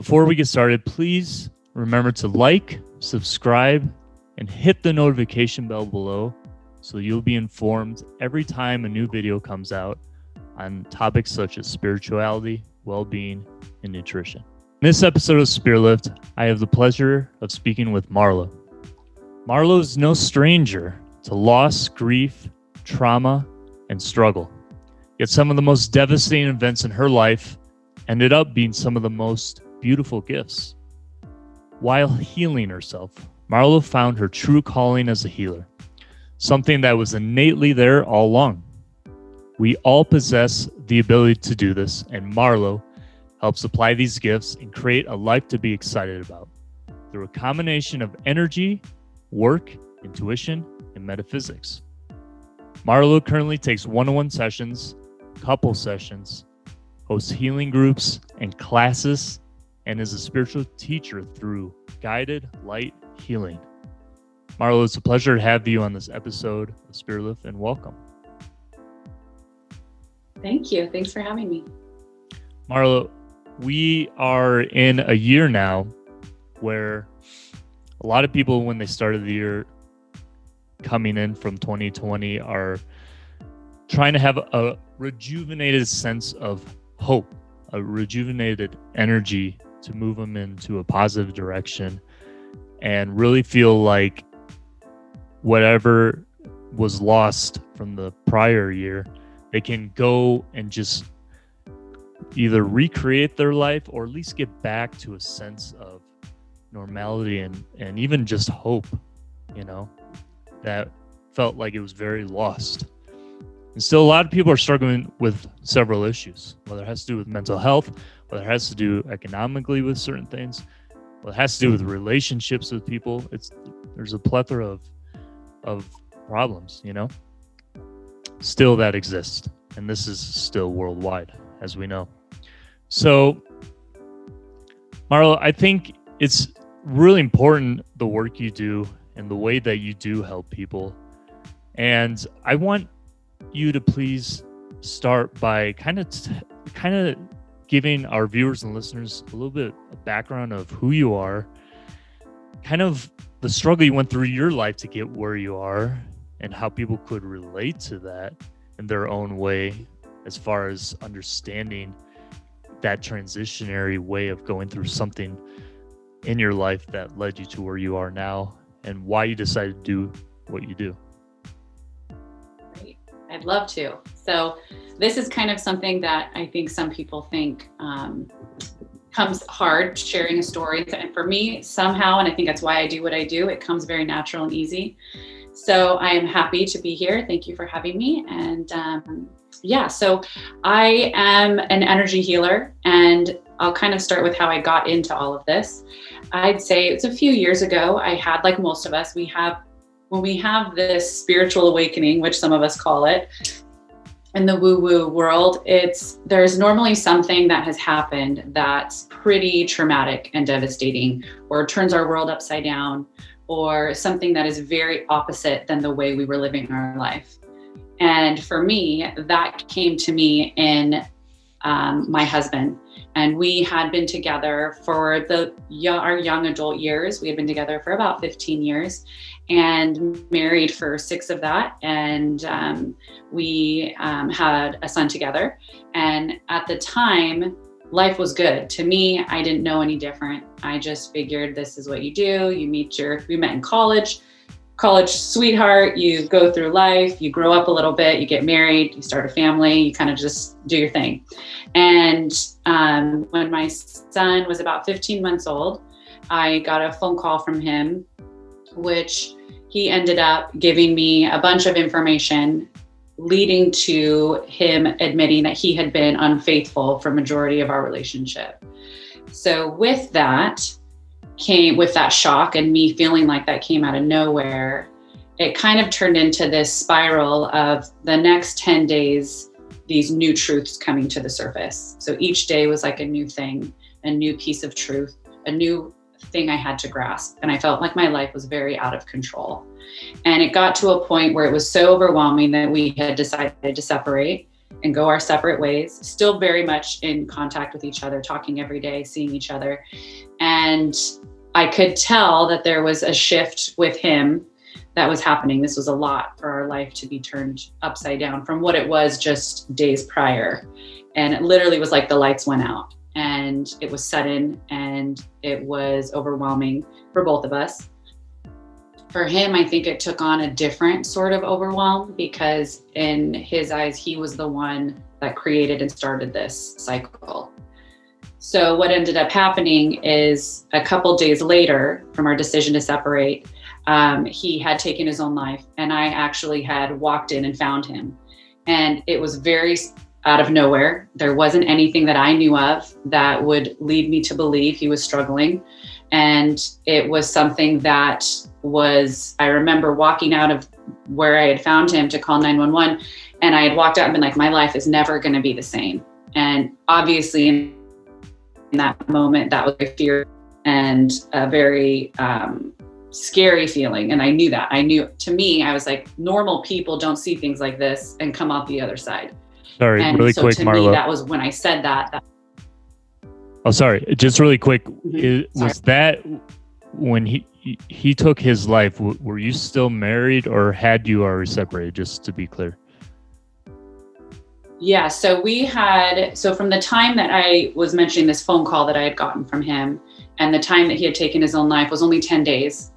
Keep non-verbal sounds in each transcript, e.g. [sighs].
Before we get started, please remember to like, subscribe, and hit the notification bell below so you'll be informed every time a new video comes out on topics such as spirituality, well being, and nutrition. In this episode of Spearlift, I have the pleasure of speaking with Marlo. Marlo is no stranger to loss, grief, trauma, and struggle. Yet some of the most devastating events in her life ended up being some of the most beautiful gifts. While healing herself, Marlo found her true calling as a healer, something that was innately there all along. We all possess the ability to do this, and Marlo helps apply these gifts and create a life to be excited about through a combination of energy, work, intuition, and metaphysics. Marlo currently takes one on one sessions, couple sessions, hosts healing groups and classes, and is a spiritual teacher through guided light healing. Marlo, it's a pleasure to have you on this episode of Spearlift and welcome. Thank you. Thanks for having me. Marlo, we are in a year now where a lot of people, when they started the year coming in from 2020, are trying to have a rejuvenated sense of hope, a rejuvenated energy to move them into a positive direction and really feel like whatever was lost from the prior year, they can go and just either recreate their life or at least get back to a sense of normality and, and even just hope, you know, that felt like it was very lost. And still, a lot of people are struggling with several issues, whether it has to do with mental health, whether it has to do economically with certain things, whether it has to do with relationships with people. It's there's a plethora of of problems, you know, still that exist, and this is still worldwide, as we know. So, Marlo, I think it's really important the work you do and the way that you do help people. And I want you to please start by kind of t- kind of giving our viewers and listeners a little bit of background of who you are, kind of the struggle you went through your life to get where you are and how people could relate to that in their own way as far as understanding that transitionary way of going through something in your life that led you to where you are now and why you decided to do what you do. I'd love to. So, this is kind of something that I think some people think um, comes hard sharing a story. And for me, somehow, and I think that's why I do what I do, it comes very natural and easy. So, I am happy to be here. Thank you for having me. And um, yeah, so I am an energy healer, and I'll kind of start with how I got into all of this. I'd say it's a few years ago. I had, like most of us, we have when we have this spiritual awakening, which some of us call it, in the woo woo world, it's there's normally something that has happened that's pretty traumatic and devastating, or turns our world upside down, or something that is very opposite than the way we were living our life. And for me, that came to me in um, my husband. And we had been together for the our young adult years. We had been together for about 15 years and married for six of that. And um, we um, had a son together. And at the time, life was good. To me, I didn't know any different. I just figured this is what you do. You meet your, we met in college college sweetheart, you go through life, you grow up a little bit, you get married, you start a family, you kind of just do your thing. And um, when my son was about 15 months old, I got a phone call from him, which he ended up giving me a bunch of information leading to him admitting that he had been unfaithful for majority of our relationship. So with that, came with that shock and me feeling like that came out of nowhere, it kind of turned into this spiral of the next 10 days, these new truths coming to the surface. So each day was like a new thing, a new piece of truth, a new thing I had to grasp. And I felt like my life was very out of control. And it got to a point where it was so overwhelming that we had decided to separate. and go our separate ways. Still very much in contact with each other, talking every day, seeing each other. And I could tell that there was a shift with him that was happening. This was a lot for our life to be turned upside down from what it was just days prior. And it literally was like the lights went out and it was sudden and it was overwhelming for both of us. For him, I think it took on a different sort of overwhelm because, in his eyes, he was the one that created and started this cycle. So, what ended up happening is a couple days later from our decision to separate, um, he had taken his own life, and I actually had walked in and found him. And it was very out of nowhere. There wasn't anything that I knew of that would lead me to believe he was struggling. And it was something that was, I remember walking out of where I had found him to call 911. And I had walked out and been like, my life is never going to be the same. And obviously, in that moment, that was a fear and a very um, scary feeling. And I knew that. I knew to me, I was like, normal people don't see things like this and come out the other side. Sorry, and really so quick, to Marlo. me, that was when I said that. that oh, sorry. Just really quick. Mhm. i- was that when he he- he took his life? w- Were you still married, or had you already separated? Just to be clear. Yeah, so we had so from the time that I was mentioning this phone call that I had gotten from him and the time that he had taken his own life was only 10 days.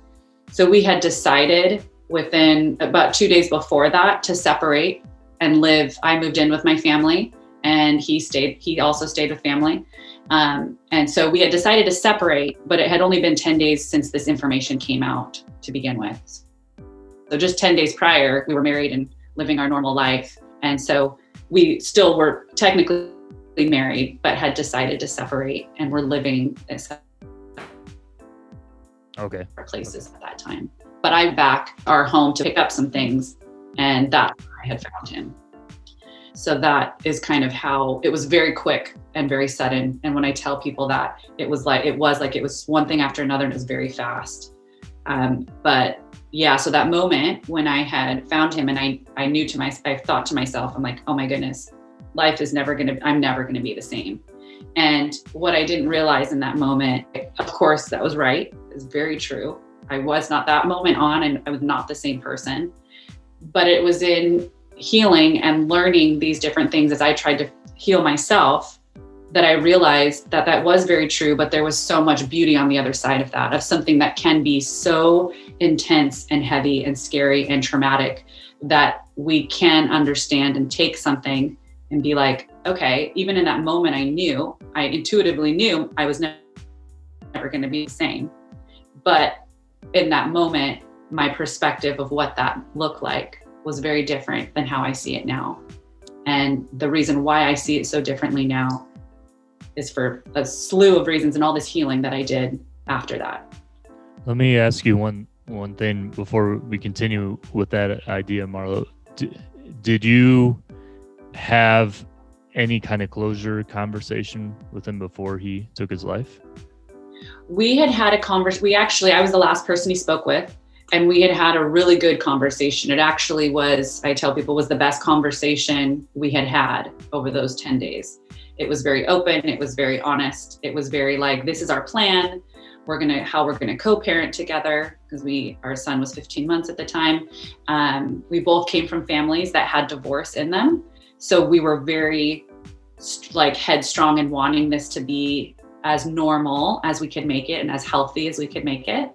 So we had decided within about 2 days before that to separate and live. I moved in with my family and he stayed he also stayed with family. Um, and so we had decided to separate, but it had only been 10 days since this information came out to begin with. So just 10 days prior, we were married and living our normal life. And so we still were technically married, but had decided to separate and were living in Okay. places at that time. But I back our home to pick up some things, and that I had found him. So that is kind of how it was very quick and very sudden. And when I tell people that, it was like it was like it was one thing after another, and it was very fast. Um, but yeah, so that moment when I had found him, and I I knew to my I thought to myself, I'm like, oh my goodness, life is never gonna I'm never gonna be the same. And what I didn't realize in that moment, of course, that was right. It's very true. I was not that moment on, and I was not the same person. But it was in healing and learning these different things as I tried to heal myself that I realized that that was very true. But there was so much beauty on the other side of that, of something that can be so intense and heavy and scary and traumatic that we can understand and take something and be like, okay, even in that moment, I knew, I intuitively knew I was never, going to be the same. But in that moment, my perspective of what that looked like was very different than how I see it now. And the reason why I see it so differently now is for a slew of reasons and all this healing that I did after that. Let me ask you one one thing before we continue with that idea, Marlo. D- did you have any kind of closure conversation with him before he took his life? we had had a conversation we actually i was the last person he spoke with and we had had a really good conversation. It actually was i tell people was the best conversation we had had over those 10 days. It was very open it was very honest it was very like this is our plan. We're gonna how we're gonna co-parent together because we our son was 15 months at the time. Um, we both came from families that had divorce in them. So we were very like headstrong in wanting this to be as normal as we could make it and as healthy as we could make it.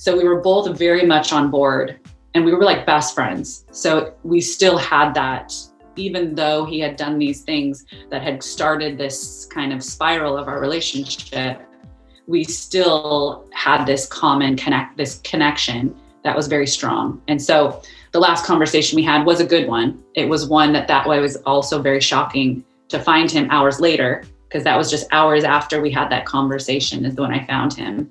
So we were both very much on board and we were like best friends. So we still had that, even though he had done these things that had started this kind of spiral of our relationship, we still had this common connect, this connection that was very strong. And so the last conversation we had was a good one. It was one that that way was also very shocking to find him hours later because that was just hours after we had that conversation is when I found him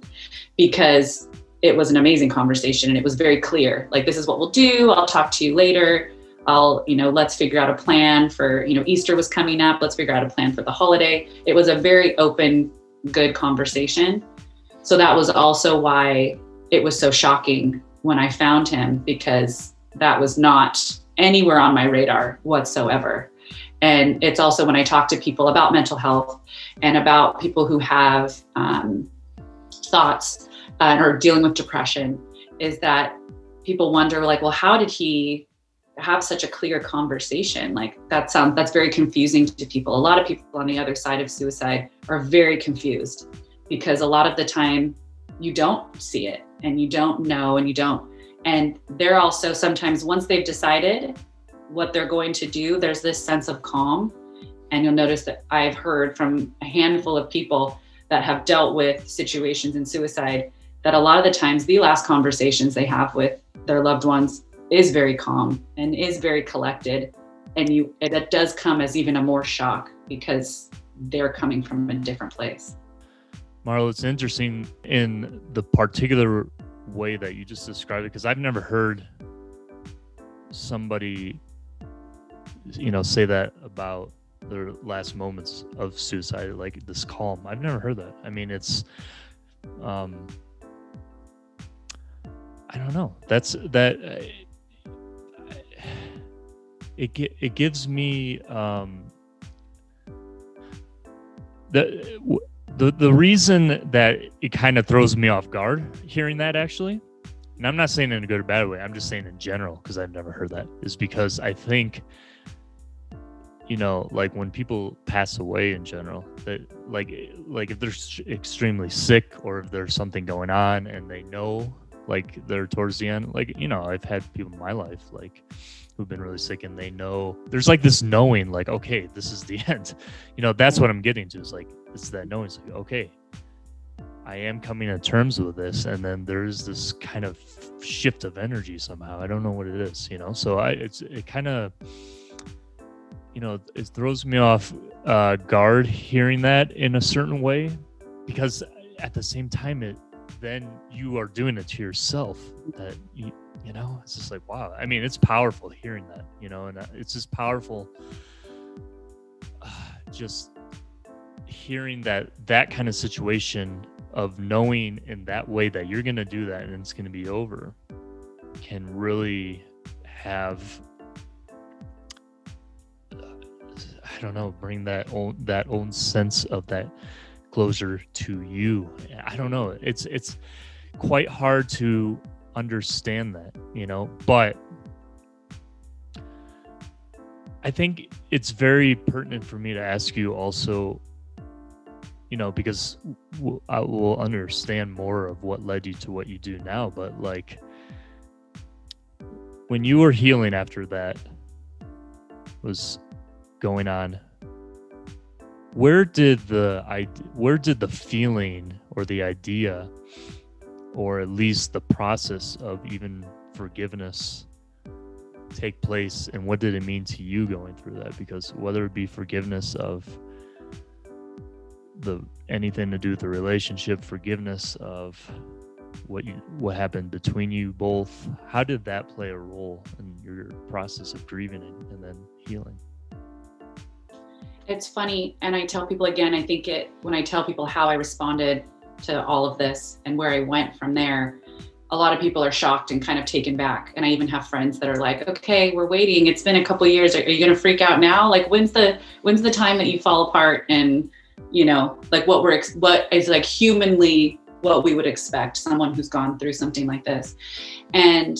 because it was an amazing conversation and it was very clear like this is what we'll do I'll talk to you later I'll you know let's figure out a plan for you know Easter was coming up let's figure out a plan for the holiday. It was a very open good conversation. So that was also why it was so shocking when I found him because that was not anywhere on my radar whatsoever. And it's also when I talk to people about mental health and about people who have um, thoughts uh, or dealing with depression, is that people wonder, like, well, how did he have such a clear conversation? Like that sounds that's very confusing to people. A lot of people on the other side of suicide are very confused because a lot of the time you don't see it and you don't know and you don't and they're also sometimes once they've decided what they're going to do there's this sense of calm. And you'll notice that i've heard from a handful of people that have dealt with situations in suicide that a lot of the times the last conversations they have with their loved ones is very calm and is very collected. And you that does come as even a more shock because they're coming from a different place. Marlo it's interesting in the particular way that you just described it because i've never heard somebody you know say that about their last moments of suicide like this calm. I've never heard that. I mean it's um i don't know that's that it it gives me um, the the the reason that it kind of throws me off guard hearing that actually, and I'm not saying in a good or bad way. I'm just saying in general because I've never heard that is because I think you know like when people pass away in general that like like if they're extremely sick or if there's something going on and they know like they're towards the end like you know i've had people in my life like who've been really sick and they know there's like this knowing like okay this is the [laughs] end. You know that's what i'm getting to is like it's that knowing it's like okay i am coming to terms with this and then there's this kind of shift of energy somehow. I don't know what it is you know? So i it's it kind of you know it throws me off uh guard hearing that in a certain way because at the same time it then you are doing it to yourself that you, you know it's just like wow. I mean it's powerful hearing that you know and uh, it's just powerful uh, [sighs] just hearing that that kind of situation of knowing in that way that you're going to do that and it's going to be over can really have i don't know bring that own that own sense of that closer to you. I don't know. It's it's quite hard to understand that, you know, but I think it's very pertinent for me to ask you also, you know, because I will understand more of what led you to what you do now, but like when you were healing after that was going on where did the I where did the feeling or the idea or at least the process of even forgiveness take place? And what did it mean to you going through that? Because whether it be forgiveness of the anything to do with the relationship forgiveness of what you what happened between you both how did that play a role in your process of grieving and then healing it's funny and i tell people again i think it when i tell people how i responded to all of this and where I went from there, a lot of people are shocked and kind of taken back. And I even have friends that are like, "Okay, we're waiting. It's been a couple years. Are, you going to freak out now? Like, when's the when's the time that you fall apart and you know, like what we're what is like humanly what we would expect someone who's gone through something like this." And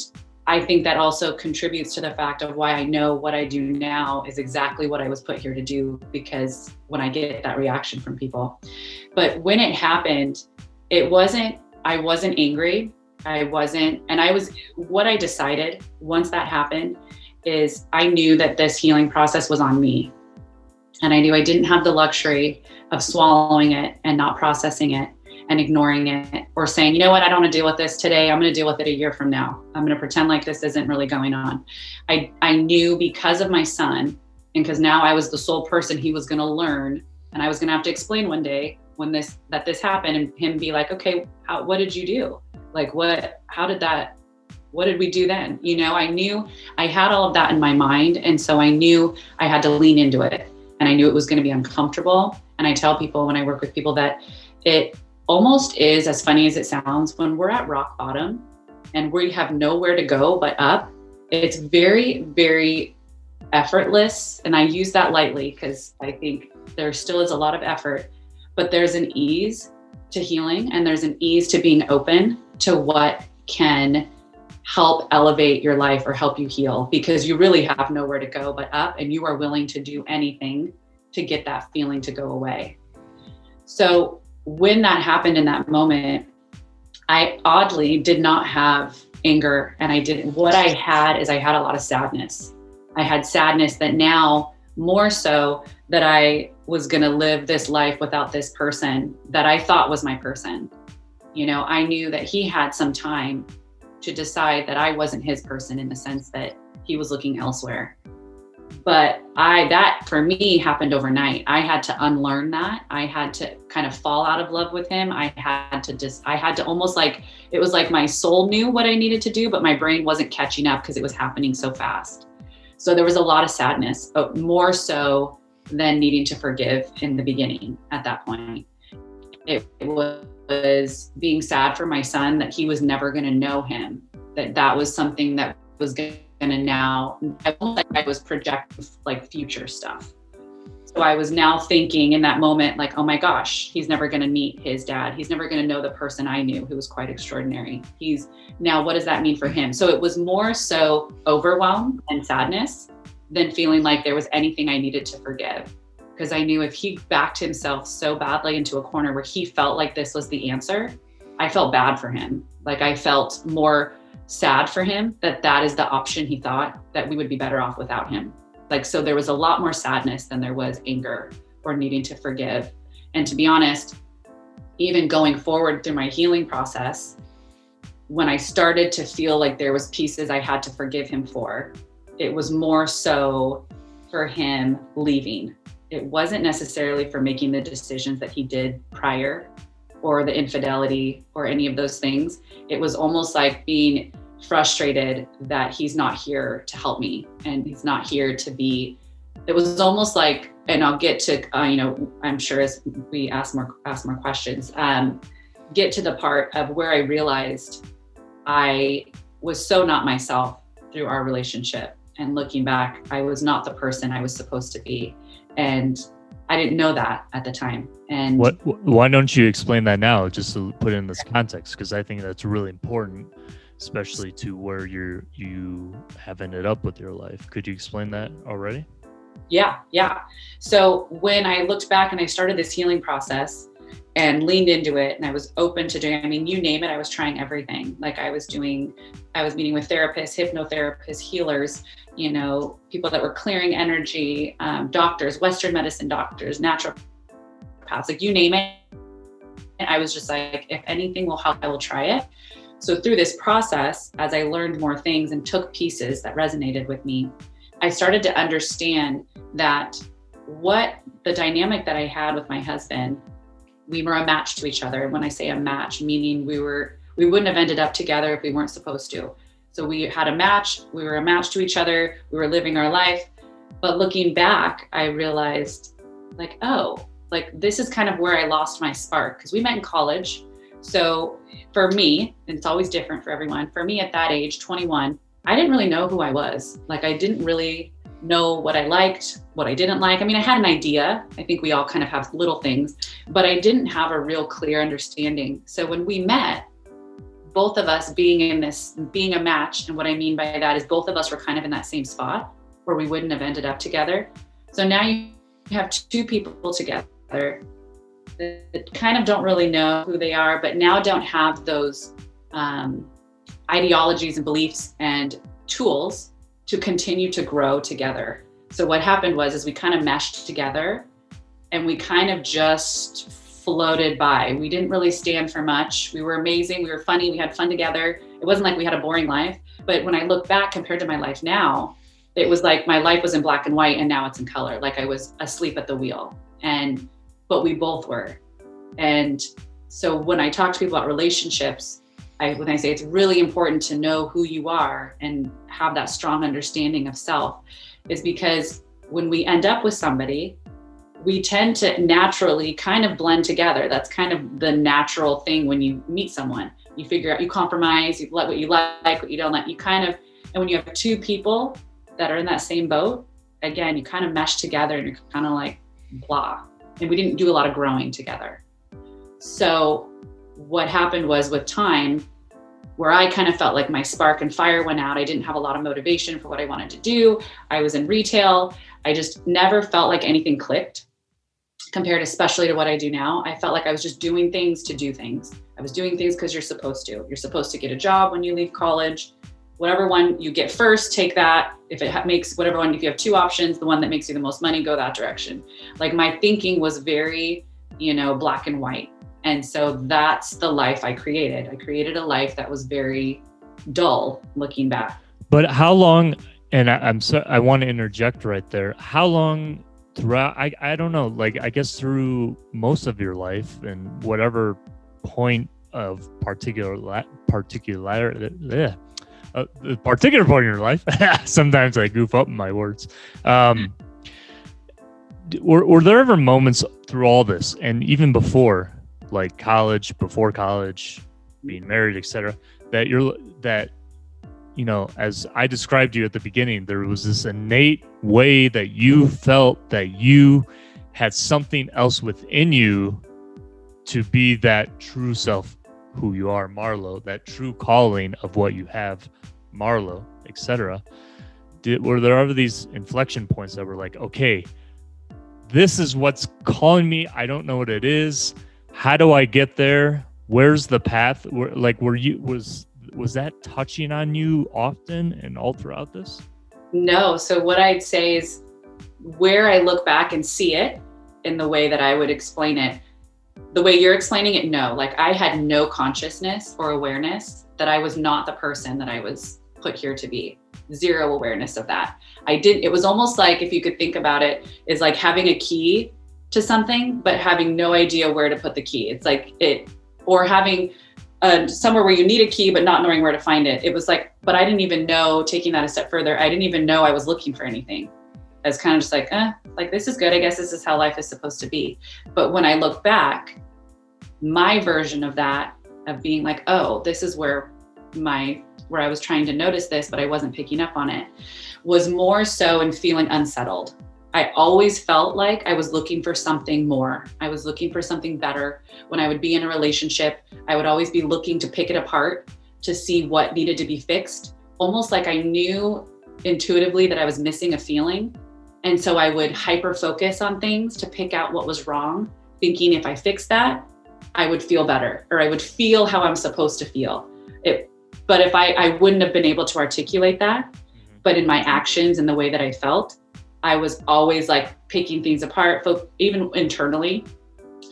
I think that also contributes to the fact of why I know what I do now is exactly what I was put here to do because when I get that reaction from people. But when it happened, it wasn't, I wasn't angry. I wasn't, and I was, what I decided once that happened is I knew that this healing process was on me. And I knew I didn't have the luxury of swallowing it and not processing it and ignoring it or saying, you know what, I don't want to deal with this today. I'm going to deal with it a year from now. I'm going to pretend like this isn't really going on. I, I knew because of my son and because now I was the sole person he was going to learn and I was going to have to explain one day when this that this happened and him be like, okay, how, what did you do? Like what, how did that, what did we do then? You know, I knew I had all of that in my mind. And so I knew I had to lean into it and I knew it was going to be uncomfortable. And I tell people when I work with people that it almost is as funny as it sounds when we're at rock bottom and we have nowhere to go but up. It's very, very effortless. And I use that lightly because I think there still is a lot of effort, but there's an ease to healing and there's an ease to being open to what can help elevate your life or help you heal because you really have nowhere to go but up and you are willing to do anything to get that feeling to go away. So when that happened in that moment, I oddly did not have anger and I didn't what I had is I had a lot of sadness. I had sadness that now more so that I was going to live this life without this person that I thought was my person. You know, I knew that he had some time to decide that I wasn't his person in the sense that he was looking elsewhere. But I, that for me happened overnight. I had to unlearn that. I had to kind of fall out of love with him. I had to just, I had to almost like, it was like my soul knew what I needed to do, but my brain wasn't catching up because it was happening so fast. So there was a lot of sadness, but more so than needing to forgive in the beginning at that point. It was being sad for my son that he was never going to know him, that that was something that was going to now, I was projecting like future stuff. So I was now thinking in that moment, like, oh my gosh, he's never going to meet his dad. He's never going to know the person I knew who was quite extraordinary. He's now, what does that mean for him? So it was more so overwhelm and sadness than feeling like there was anything I needed to forgive. Because I knew if he backed himself so badly into a corner where he felt like this was the answer, I felt bad for him. Like I felt more sad for him that that is the option he thought that we would be better off without him. Like, so there was a lot more sadness than there was anger or needing to forgive. And to be honest, even going forward through my healing process, when I started to feel like there was pieces I had to forgive him for, it was more so for him leaving. It wasn't necessarily for making the decisions that he did prior or the infidelity or any of those things. It was almost like being frustrated that he's not here to help me and he's not here to be it was almost like and i'll get to uh, you know i'm sure as we ask more ask more questions um, get to the part of where i realized i was so not myself through our relationship and looking back i was not the person i was supposed to be and i didn't know that at the time and what why don't you explain that now just to put it in this context because i think that's really important especially to where you're you have ended up with your life. Could you explain that already? Yeah, yeah. So when I looked back and I started this healing process and leaned into it and I was open to doing, I mean, you name it, I was trying everything. Like I was doing, I was meeting with therapists, hypnotherapists, healers, you know, people that were clearing energy, um, doctors, Western medicine doctors, naturopaths, like you name it. And I was just like, if anything will help, I will try it. So, through this process, as I learned more things and took pieces that resonated with me, I started to understand that what the dynamic that I had with my husband, we were a match to each other. And when I say a match, meaning we were, we wouldn't have ended up together if we weren't supposed to. So we had a match, we were a match to each other, we were living our life. But looking back, I realized, like, oh, like this is kind of where I lost my spark because we met in college. So for me, and it's always different for everyone, for me at that age, 21, I didn't really know who I was. Like I didn't really know what I liked, what I didn't like. I mean, I had an idea. I think we all kind of have little things, but I didn't have a real clear understanding. So when we met, both of us being in this, being a match, and what I mean by that is both of us were kind of in that same spot where we wouldn't have ended up together. So now you have two people together that kind of don't really know who they are, but now don't have those um, ideologies and beliefs and tools to continue to grow together. So what happened was is we kind of meshed together and we kind of just floated by. We didn't really stand for much. We were amazing. We were funny. We had fun together. It wasn't like we had a boring life. But when I look back compared to my life now, it was like my life was in black and white and now it's in color. Like I was asleep at the wheel. And but we both were. And so when I talk to people about relationships, I, when I say it's really important to know who you are and have that strong understanding of self, is because when we end up with somebody, we tend to naturally kind of blend together. That's kind of the natural thing when you meet someone. You figure out, you compromise, you let what you like, what you don't like. You kind of, and when you have two people that are in that same boat, again, you kind of mesh together and you're kind of like blah. And we didn't do a lot of growing together. So what happened was with time, where I kind of felt like my spark and fire went out. I didn't have a lot of motivation for what I wanted to do. I was in retail. I just never felt like anything clicked compared especially to what I do now. I felt like I was just doing things to do things. I was doing things because you're supposed to. You're supposed to get a job when you leave college. Whatever one you get first, take that. If it makes whatever one, if you have two options, the one that makes you the most money, go that direction. Like my thinking was very, you know, black and white. And so that's the life I created. I created a life that was very dull looking back. But how long, and I, am so, I want to interject right there. How long throughout, I, I don't know, like, I guess through most of your life and whatever point of particular, particular, yeah, uh, the particular point in your life, [laughs] sometimes I goof up in my words. Um, were, were there ever moments through all this and even before like college, before college, being married, etc. That you're that you know, as I described you at the beginning, there was this innate way that you felt that you had something else within you to be that true self who you are, Marlo, that true calling of what you have, Marlo, etc. Did were there ever these inflection points that were like, okay, this is what's calling me. I don't know what it is how do I get there? Where's the path? Where, like, were you was was that touching on you often and all throughout this? No. So what I'd say is where I look back and see it in the way that I would explain it, the way you're explaining it, no. Like I had no consciousness or awareness that I was not the person that I was put here to be. Zero awareness of that. I didn't, it was almost like if you could think about it, is like having a key to something but having no idea where to put the key it's like it or having uh, somewhere where you need a key but not knowing where to find it. It was like but i didn't even know taking that a step further i didn't even know i was looking for anything. It's kind of just like eh, like this is good. I guess this is how life is supposed to be. But when i look back my version of that of being like oh this is where my where i was trying to notice this but i wasn't picking up on it was more so in feeling unsettled I always felt like I was looking for something more. I was looking for something better. When I would be in a relationship, I would always be looking to pick it apart to see what needed to be fixed, almost like I knew intuitively that I was missing a feeling. And so I would hyper focus on things to pick out what was wrong, thinking if I fixed that, I would feel better or I would feel how I'm supposed to feel. It, but if I, I wouldn't have been able to articulate that, mm-hmm. but in my actions and the way that I felt, I was always like picking things apart, fo- even internally,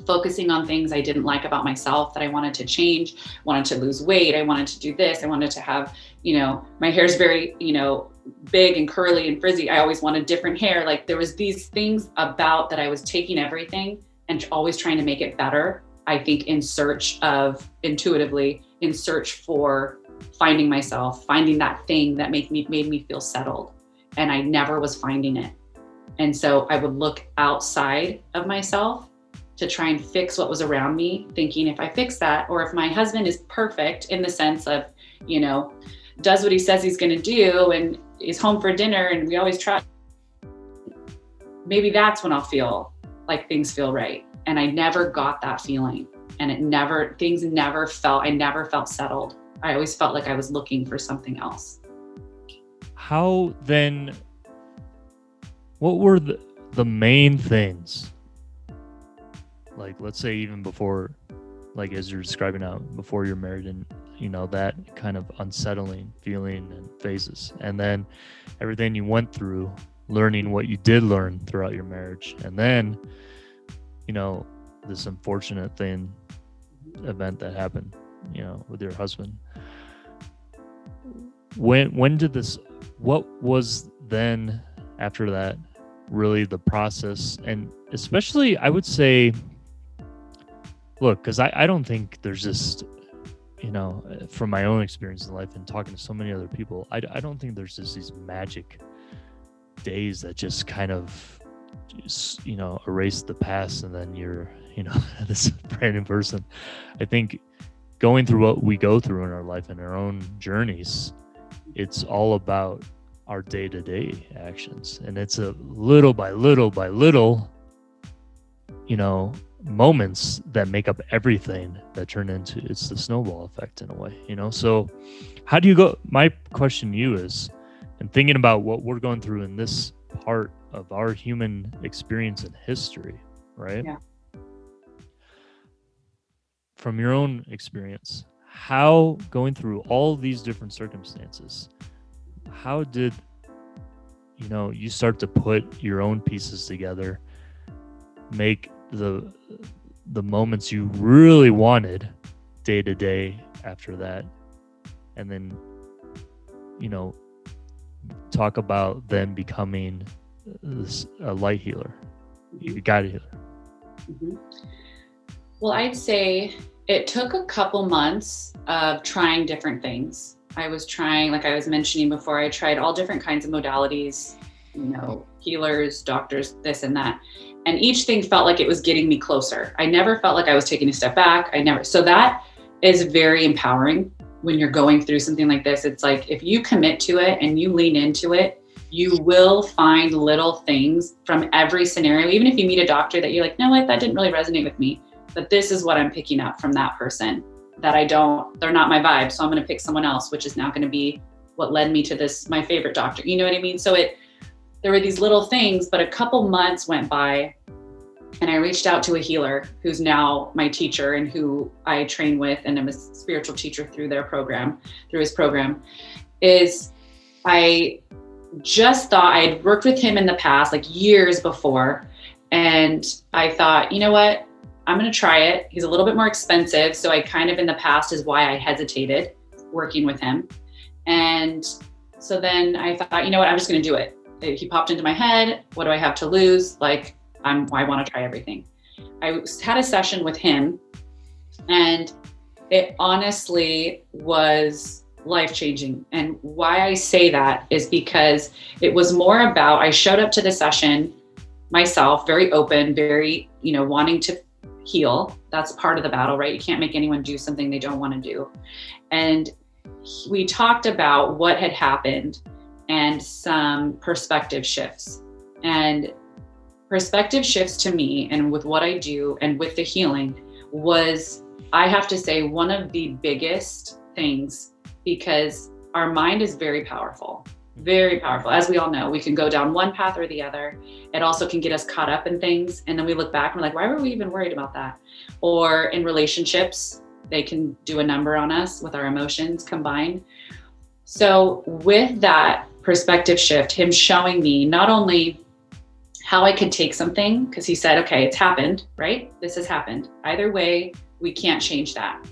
focusing on things I didn't like about myself that I wanted to change, wanted to lose weight, I wanted to do this, I wanted to have, you know, my hair's very, you know, big and curly and frizzy. I always wanted different hair. Like there was these things about that I was taking everything and always trying to make it better. I think in search of intuitively in search for finding myself, finding that thing that made me made me feel settled and I never was finding it. And so I would look outside of myself to try and fix what was around me, thinking if I fix that, or if my husband is perfect in the sense of, you know, does what he says he's going to do and is home for dinner and we always try, maybe that's when I'll feel like things feel right. And I never got that feeling. And it never, things never felt, I never felt settled. I always felt like I was looking for something else how then what were the the main things? Like let's say even before like as you're describing now before you're married and you know that kind of unsettling feeling and phases. And then everything you went through learning what you did learn throughout your marriage. And then you know this unfortunate thing event that happened you know with your husband. When when did this what was then after that really the process? And especially i would say look because I, I don't think there's just you know from my own experience in life and talking to so many other people i, I don't think there's just these magic days that just kind of just, you know erase the past and then you're you know [laughs] this brand new person. I think going through what we go through in our life and our own journeys it's all about our day-to-day actions. And it's a little by little by little you know moments that make up everything that turn into it's the snowball effect in a way you know? So how do you go my question to you is and thinking about what we're going through in this part of our human experience and history right? Yeah. from your own experience how going through all these different circumstances how did you know you start to put your own pieces together make the the moments you really wanted day to day after that and then you know talk about them becoming this, a light healer a guided healer Mhm. Well, I'd say it took a couple months of trying different things. I was trying, like I was mentioning before, I tried all different kinds of modalities, you know, healers, doctors, this and that. And each thing felt like it was getting me closer. I never felt like I was taking a step back. I never, so that is very empowering when you're going through something like this. It's like if you commit to it and you lean into it, you will find little things from every scenario. Even if you meet a doctor that you're like, no, what, that didn't really resonate with me, but this is what I'm picking up from that person that I don't, they're not my vibe. So I'm going to pick someone else, which is now going to be what led me to this, my favorite doctor. You know what I mean? So it, there were these little things, but a couple months went by and I reached out to a healer who's now my teacher and who I train with and I'm a spiritual teacher through their program, through his program, is I just thought I had worked with him in the past, like years before. And I thought, you know what? I'm going to try it. He's a little bit more expensive. So I kind of in the past is why I hesitated working with him. And so then I thought, you know what? I'm just going to do it. He popped into my head. What do I have to lose? Like, I'm, I want to try everything. I had a session with him and it honestly was life changing. And why I say that is because it was more about I showed up to the session myself, very open, very, you know, wanting to heal. That's part of the battle, right? You can't make anyone do something they don't want to do. And we talked about what had happened and some perspective shifts. And perspective shifts to me and with what I do and with the healing was, I have to say, one of the biggest things because our mind is very powerful very powerful. As we all know we can go down one path or the other. It also can get us caught up in things and then we look back and we're like why were we even worried about that? Or in relationships they can do a number on us with our emotions combined. So with that perspective shift him showing me not only how i could take something because he said okay it's happened right? This has happened. Either way we can't change that.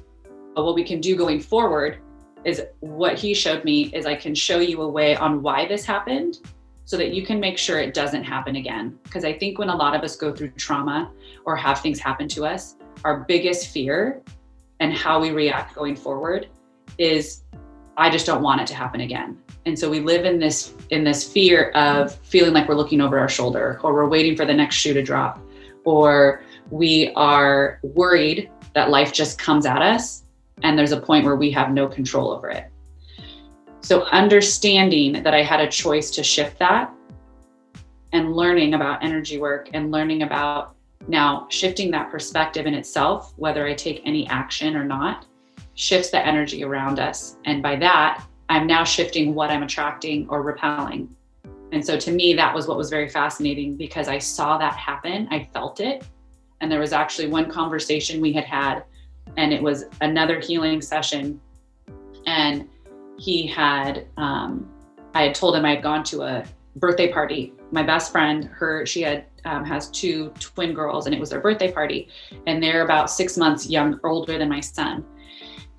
But what we can do going forward is what he showed me is I can show you a way on why this happened so that you can make sure it doesn't happen again. Because I think when a lot of us go through trauma or have things happen to us, our biggest fear and how we react going forward is I just don't want it to happen again. And so we live in this in this fear of feeling like we're looking over our shoulder or we're waiting for the next shoe to drop or we are worried that life just comes at us and there's a point where we have no control over it. So, understanding that I had a choice to shift that and learning about energy work and learning about now shifting that perspective in itself, whether I take any action or not, shifts the energy around us. And by that, I'm now shifting what I'm attracting or repelling. And so, to me, that was what was very fascinating because I saw that happen, I felt it. And there was actually one conversation we had had and it was another healing session. And he had, um, I had told him I had gone to a birthday party. My best friend, her, she had um, has two twin girls, and it was their birthday party, and they're about six months young, older than my son.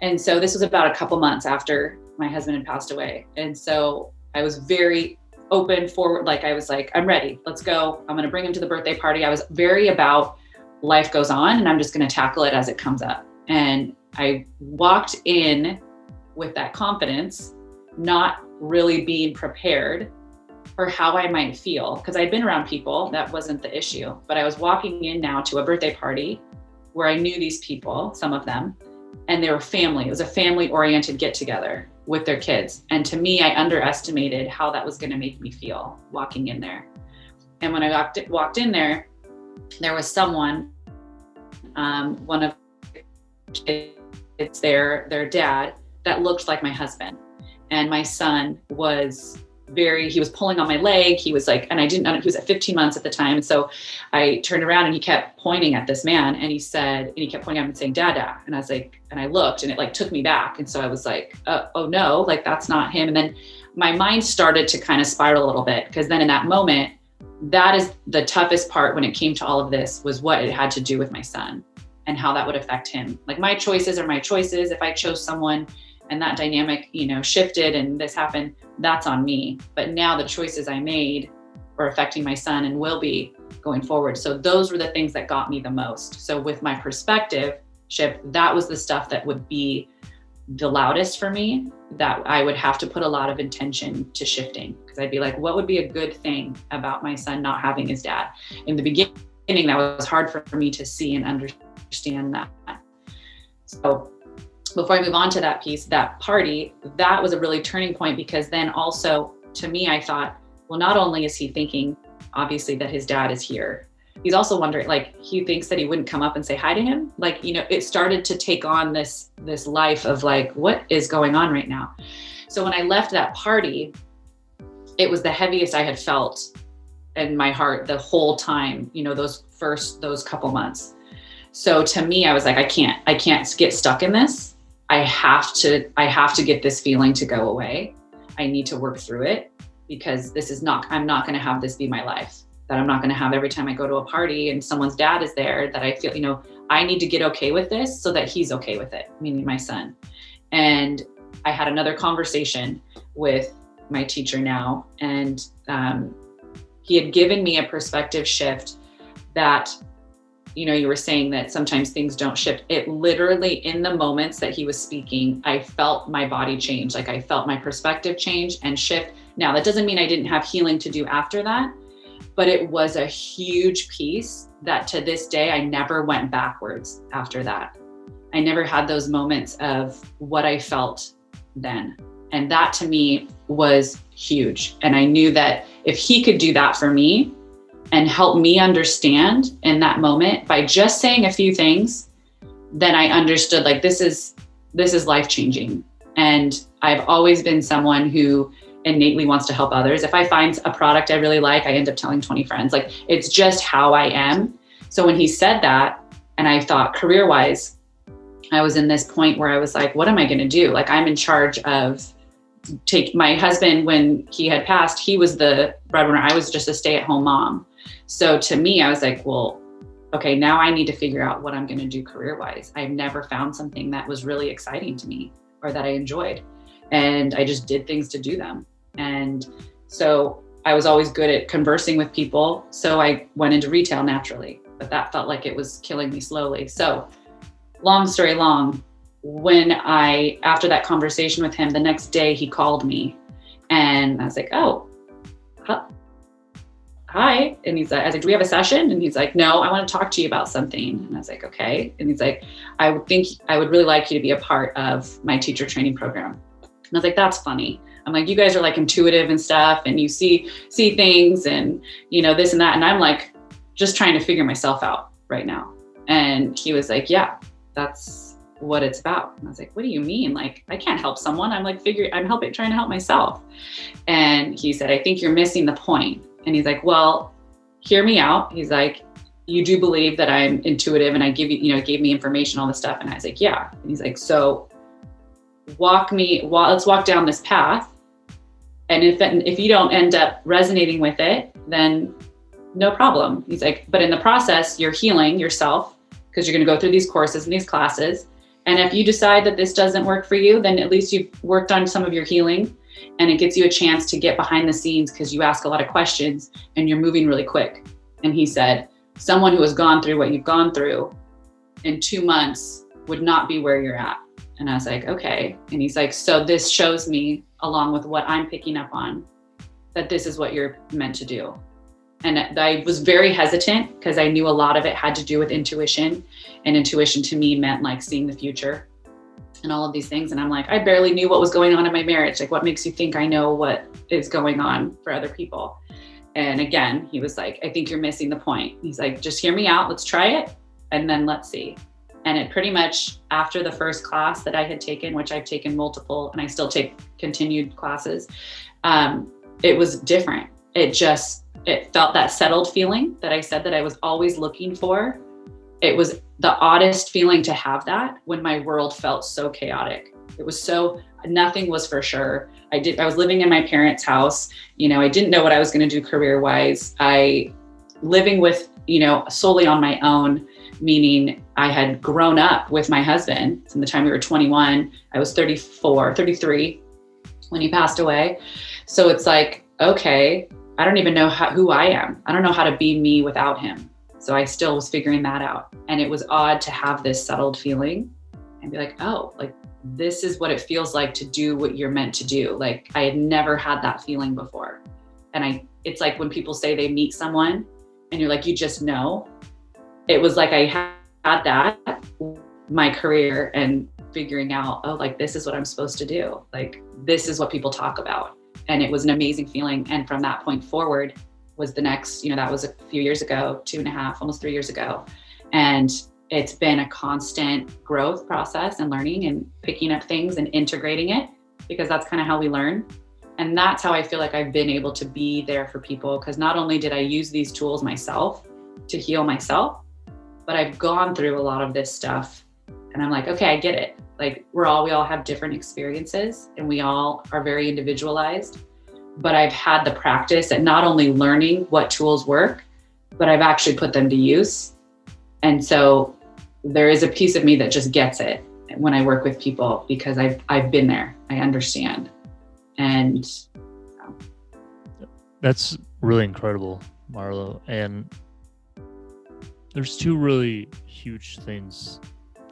And so this was about a couple months after my husband had passed away, and so I was very open forward like i was like i'm ready let's go i'm going to bring him to the birthday party i was very about life goes on and i'm just going to tackle it as it comes up and I walked in with that confidence, not really being prepared for how I might feel. Because I'd been around people, that wasn't the issue. But I was walking in now to a birthday party where I knew these people, some of them, and they were family. It was a family oriented get together. with their kids. And to me, I underestimated how that was going to make me feel walking in there. And when I walked, in there, there was someone, um, one of it's their their dad that looked like my husband, and my son was very he was pulling on my leg. He was like and i didn't know he was at 15 months at the time. So i turned around and he kept pointing at this man and he said and he kept pointing at him and saying dada. And i was like and i looked and it like took me back. And so i was like uh, oh no like that's not him. And then my mind started to kind of spiral a little bit because then in that moment that is the toughest part when it came to all of this was what it had to do with my son and how that would affect him. Like my choices are my choices. If i chose someone and that dynamic you know shifted and this happened that's on me. But now the choices i made are affecting my son and will be going forward. So those were the things that got me the most. So with my perspective shift that was the stuff that would be the loudest for me that i would have to put a lot of intention to shifting. Because i'd be like what would be a good thing about my son not having his dad? In the beginning that was hard for me to see and understand that so before I move on to that piece, that party, that was a really turning point because then also to me, I thought, well, not only is he thinking, obviously, that his dad is here, he's also wondering, like, he thinks that he wouldn't come up and say hi to him. Like, you know, it started to take on this this life of like, what is going on right now? So when I left that party, it was the heaviest I had felt in my heart the whole time, you know, those first those couple months. So to me, I was like, I can't, I can't get stuck in this. I have to I have to get this feeling to go away. I need to work through it because this is not I'm not going to have this be my life. That I'm not going to have every time I go to a party and someone's dad is there that I feel, you know, I need to get okay with this so that he's okay with it, meaning my son. And I had another conversation with my teacher now, and um, he had given me a perspective shift that you know, you were saying that sometimes things don't shift. It literally, in the moments that he was speaking, I felt my body change. Like I felt my perspective change and shift. Now, that doesn't mean I didn't have healing to do after that, but it was a huge piece that to this day, I never went backwards after that. I never had those moments of what I felt then. And that to me was huge. And I knew that if he could do that for me, and help me understand in that moment by just saying a few things then i understood like this is this is life changing and i've always been someone who innately wants to help others. If i find a product i really like i end up telling 20 friends. Like it's just how i am. So when he said that and i thought career wise i was in this point where i was like what am i going to do? Like i'm in charge of take my husband when he had passed he was the breadwinner. I was just a stay-at-home mom so to me, I was like, well, okay, now I need to figure out what I'm going to do career wise. I've never found something that was really exciting to me or that I enjoyed. And I just did things to do them. And so I was always good at conversing with people. So I went into retail naturally, but that felt like it was killing me slowly. So, long story long, when I, after that conversation with him, the next day he called me and I was like, oh, hi. And he's like, I was like, do we have a session? And he's like, no, I want to talk to you about something. And I was like, okay. And he's like, I think I would really like you to be a part of my teacher training program. And I was like, that's funny. I'm like, you guys are like intuitive and stuff, and you see see things and you know this and that. And I'm like, just trying to figure myself out right now. And he was like, yeah, that's what it's about. And I was like, what do you mean? Like, I can't help someone. I'm like, figure, I'm helping, trying to help myself. And he said, I think you're missing the point. And he's like, well, hear me out. He's like, you do believe that I'm intuitive and I give you, you know, gave me information, all this stuff. And I was like, yeah. And he's like, so walk me, well, let's walk down this path. And if, if you don't end up resonating with it, then no problem. He's like, but in the process, you're healing yourself because you're going to go through these courses and these classes. And if you decide that this doesn't work for you, then at least you've worked on some of your healing and it gets you a chance to get behind the scenes because you ask a lot of questions and you're moving really quick. And he said, someone who has gone through what you've gone through in two months would not be where you're at. And I was like, okay. And he's like, so this shows me, along with what I'm picking up on, that this is what you're meant to do. And I was very hesitant because I knew a lot of it had to do with intuition. And intuition to me meant like seeing the future and all of these things. And I'm like, I barely knew what was going on in my marriage. Like, what makes you think I know what is going on for other people? And again, he was like, I think you're missing the point. He's like, just hear me out. Let's try it. And then let's see. And it pretty much after the first class that I had taken, which I've taken multiple and I still take continued classes, um, it was different. It just, it felt that settled feeling that I said that I was always looking for. It was the oddest feeling to have that when my world felt so chaotic. It was so nothing was for sure. I did I was living in my parents' house. You know, I didn't know what I was going to do career-wise. I living with, you know, solely on my own, meaning I had grown up with my husband from the time we were 21. I was 34, 33 when he passed away. So it's like, okay, I don't even know how, who I am. I don't know how to be me without him. So I still was figuring that out. And it was odd to have this settled feeling and be like, oh, like this is what it feels like to do what you're meant to do. Like I had never had that feeling before. And I it's like when people say they meet someone and you're like, you just know. It was like I had that my career and figuring out, oh, like this is what I'm supposed to do. Like this is what people talk about. And it was an amazing feeling. And from that point forward, was the next, you know, that was a few years ago, two and a half, almost three years ago. And it's been a constant growth process and learning and picking up things and integrating it because that's kind of how we learn. And that's how I feel like I've been able to be there for people because not only did I use these tools myself to heal myself, but I've gone through a lot of this stuff and I'm like, okay, I get it. Like we're all we all have different experiences and we all are very individualized but I've had the practice at not only learning what tools work, but I've actually put them to use. And so there is a piece of me that just gets it when I work with people because I've I've been there. I understand. And that's really incredible, Marlo. And there's two really huge things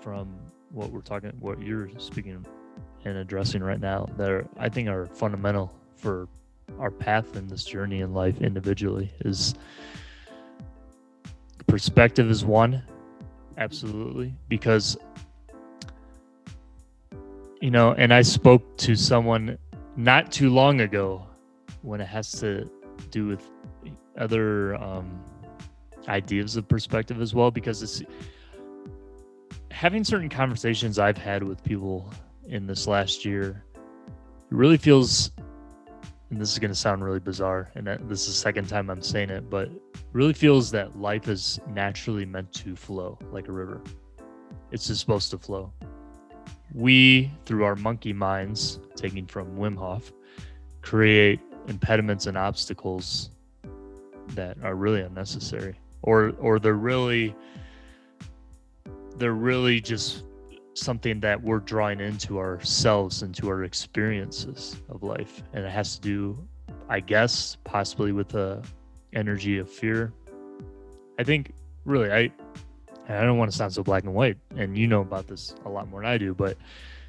from what we're talking what you're speaking and addressing right now that are, I think are fundamental for our path in this journey in life individually is perspective is one absolutely because you know and i spoke to someone not too long ago when it has to do with other um, ideas of perspective as well because it's having certain conversations i've had with people in this last year it really feels and this is going to sound really bizarre, and this is the second time I'm saying it, but really feels that life is naturally meant to flow like a river. It's just supposed to flow. We, through our monkey minds, taking from Wim Hof, create impediments and obstacles that are really unnecessary, or or they're really they're really just something that we're drawing into ourselves into our experiences of life. And it has to do i guess possibly with the energy of fear. I think really i i don't want to sound so black and white and you know about this a lot more than i do but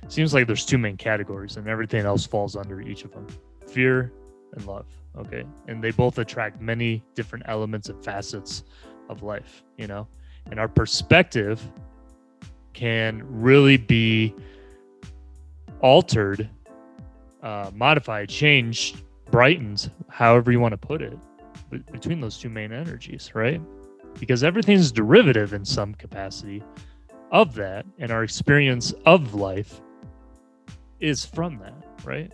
it seems like there's two main categories and everything else falls under each of them fear and love okay? And they both attract many different elements and facets of life you know? And our perspective can really be altered, uh, modified, changed, brightened, however you want to put it, between those two main energies, right? Because everything's derivative in some capacity of that, and our experience of life is from that, right?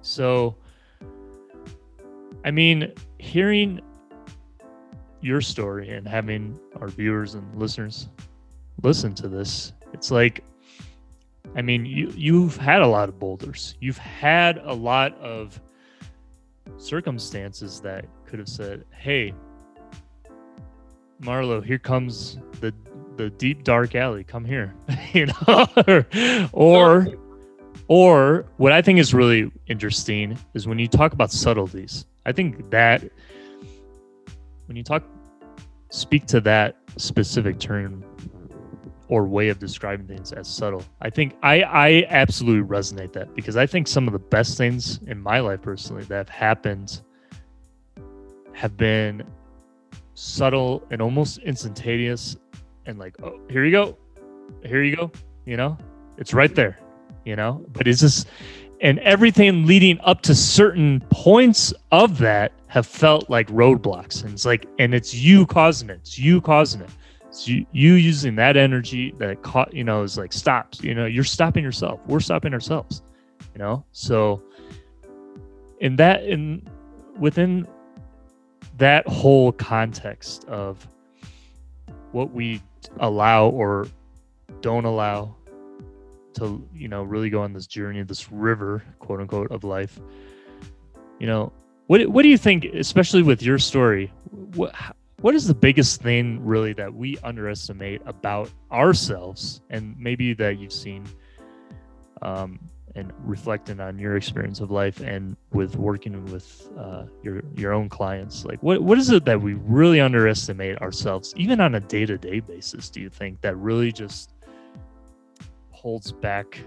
So, I mean, hearing your story and having our viewers and listeners listen to this, it's like, I mean, you you've had a lot of boulders. You've had a lot of circumstances that could have said, "Hey, Marlo, here comes the the deep dark alley. Come here," [laughs] you know, [laughs] or or what I think is really interesting is when you talk about subtleties. I think that when you talk speak to that specific term or way of describing things as subtle. I think I I absolutely resonate that because I think some of the best things in my life personally that have happened have been subtle and almost instantaneous and like oh here you go here you go you know? It's right there you know? But it's just and everything leading up to certain points of that have felt like roadblocks. And it's like and it's you causing it it's you causing it you, you using that energy that caught you know is like stops you know you're stopping yourself. We're stopping ourselves you know? So in that in within that whole context of what we allow or don't allow to you know really go on this journey this river quote unquote of life you know what what do you think especially with your story what what is the biggest thing really that we underestimate about ourselves and maybe that you've seen um, and reflecting on your experience of life and with working with uh, your your own clients? Like what what is it that we really underestimate ourselves even on a day-to-day basis do you think that really just holds back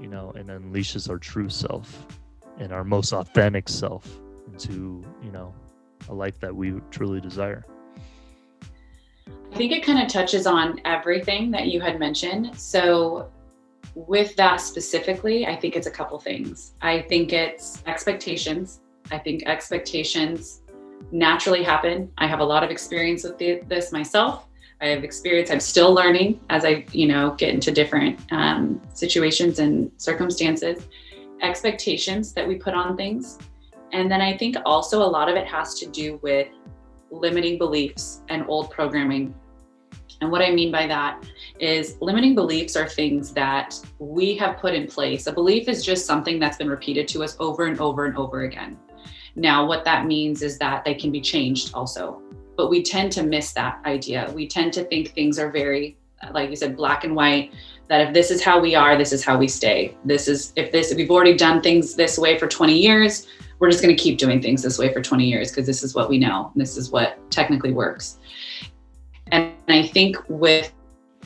you know and unleashes our true self and our most authentic self into you know a life that we truly desire i think it kind of touches on everything that you had mentioned so with that specifically, I think it's a couple things. I think it's expectations. I think expectations naturally happen. I have a lot of experience with the, this myself. I have experience. I'm still learning as I, you know, get into different um, situations and circumstances. Expectations that we put on things, and then I think also a lot of it has to do with limiting beliefs and old programming and what I mean by that is limiting beliefs are things that we have put in place. A belief is just something that's been repeated to us over and over and over again. Now, what that means is that they can be changed also, but we tend to miss that idea. We tend to think things are very, like you said, black and white. That if this is how we are, this is how we stay. This is if this if we've already done things this way for 20 years, we're just going to keep doing things this way for 20 years because this is what we know. This is what technically works. And I think with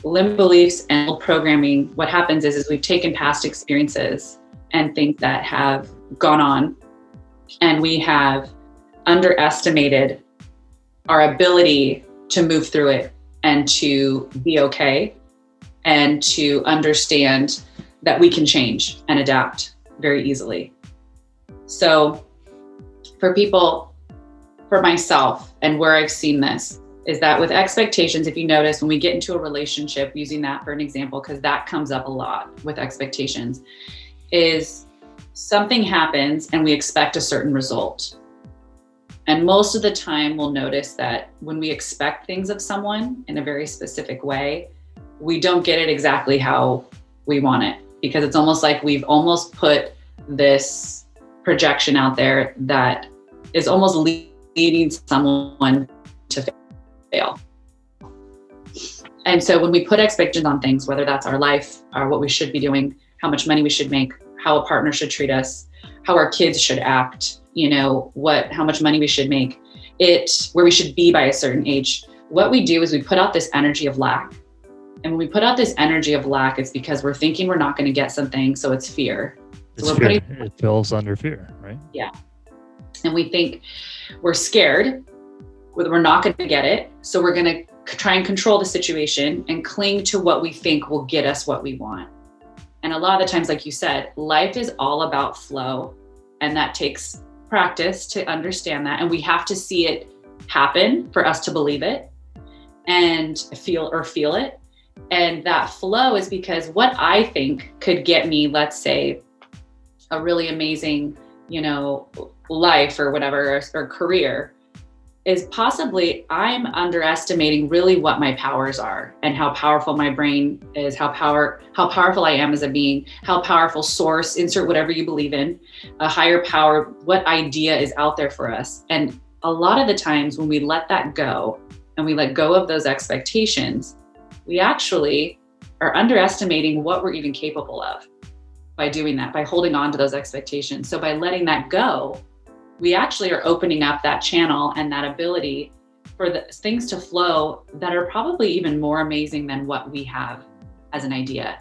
limb beliefs and programming, what happens is, is we've taken past experiences and things that have gone on, and we have underestimated our ability to move through it and to be okay and to understand that we can change and adapt very easily. So, for people, for myself, and where I've seen this, is that with expectations, if you notice when we get into a relationship, using that for an example, because that comes up a lot with expectations, is something happens and we expect a certain result. And most of the time, we'll notice that when we expect things of someone in a very specific way, we don't get it exactly how we want it because it's almost like we've almost put this projection out there that is almost leading someone to fail. And so when we put expectations on things, whether that's our life or what we should be doing, how much money we should make, how a partner should treat us, how our kids should act, you know, what how much money we should make, it where we should be by a certain age. What we do is we put out this energy of lack. And when we put out this energy of lack, it's because we're thinking we're not going to get something, so it's fear. It's so fear. Putting, it feels under fear, right? Yeah. And we think we're scared we're not going to get it. So we're going to try and control the situation and cling to what we think will get us what we want. And a lot of the times, like you said, life is all about flow. And that takes practice to understand that. And we have to see it happen for us to believe it and feel or feel it. And that flow is because what I think could get me, let's say, a really amazing, you know, life or whatever, or, career is possibly I'm underestimating really what my powers are and how powerful my brain is, how power how powerful I am as a being, how powerful source, insert whatever you believe in, a higher power, what idea is out there for us. And a lot of the times when we let that go and we let go of those expectations, we actually are underestimating what we're even capable of by doing that, by holding on to those expectations. So by letting that go, we actually are opening up that channel and that ability for the things to flow that are probably even more amazing than what we have as an idea.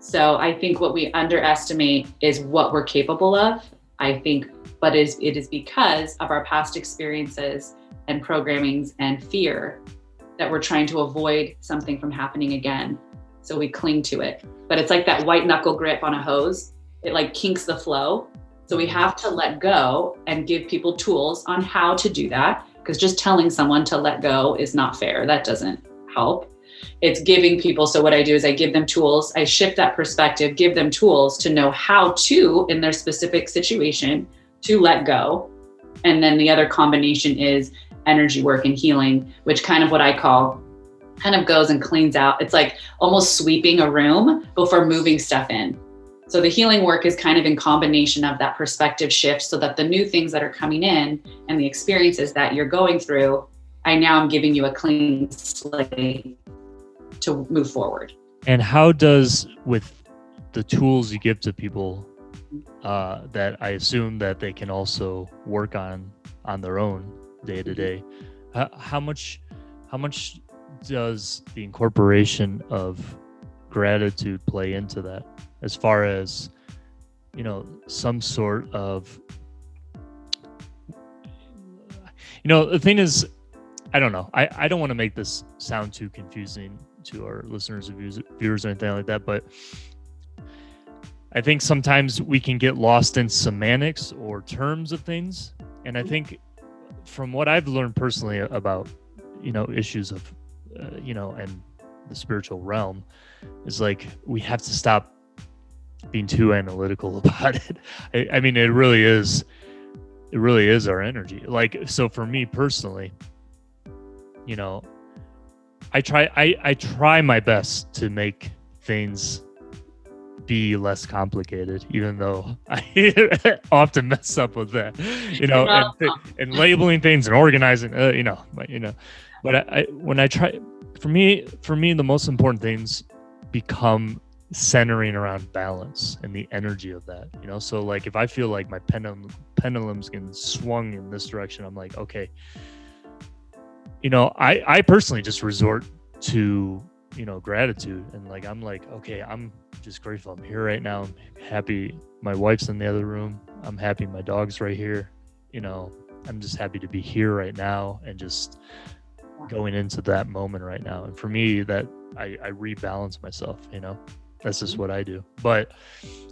So I think what we underestimate is what we're capable of. I think, but is, it is because of our past experiences and programmings and fear that we're trying to avoid something from happening again. So we cling to it. But it's like that white knuckle grip on a hose. It like kinks the flow. So we have to let go and give people tools on how to do that. Because just telling someone to let go is not fair. That doesn't help. It's giving people. So what I do is I give them tools. I shift that perspective, give them tools to know how to, in their specific situation, to let go. And then the other combination is energy work and healing, which kind of what I call kind of goes and cleans out. It's like almost sweeping a room before moving stuff in. So the healing work is kind of in combination of that perspective shift so that the new things that are coming in and the experiences that you're going through, I now am giving you a clean slate to move forward. And how does with the tools you give to people uh, that I assume that they can also work on on their own day to day, how much how much does the incorporation of gratitude play into that? As far as you know some sort of you know the thing is i don't know. I, I don't want to make this sound too confusing to our listeners or viewers, viewers or anything like that but i think sometimes we can get lost in semantics or terms of things. And i mm-hmm. think from what i've learned personally about you know issues of uh, you know, and the spiritual realm is like we have to stop being too analytical [laughs] about it. I, I mean, it really is. It really is our energy. Like, so for me personally, you know, I try. I I try my best to make things be less complicated, even though [laughs] I [laughs] often mess up with that, you know, and, and labeling things and organizing, uh, you know, but you know, but I, I, when I try, for me, for me, the most important things become centering around balance and the energy of that. You know, so like if I feel like my pendulum pendulum's getting swung in this direction, I'm like, okay, you know, I I personally just resort to you know gratitude and like I'm like, okay, I'm just grateful I'm here right now. I'm happy my wife's in the other room. I'm happy my dog's right here. You know, I'm just happy to be here right now and just going into that moment right now. And for me, that I, I rebalance myself, you know, that's just what I do. But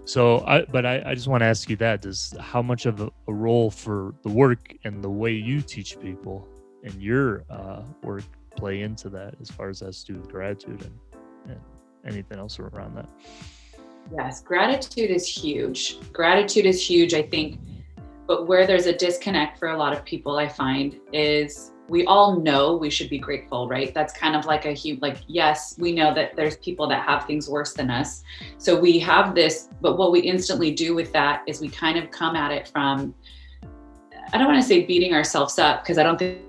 so I, but I, I just want to ask you that does how much of a, a, role for the work and the way you teach people and your uh, work play into that as far as that's to gratitude and, and anything else around that? Yes, gratitude is huge. Gratitude is huge, I think. But where there's a disconnect for a lot of people, I find, is we all know we should be grateful, right? That's kind of like a huge, like, yes, we know that there's people that have things worse than us. So we have this, but what we instantly do with that is we kind of come at it from, I don't want to say beating ourselves up because I don't think,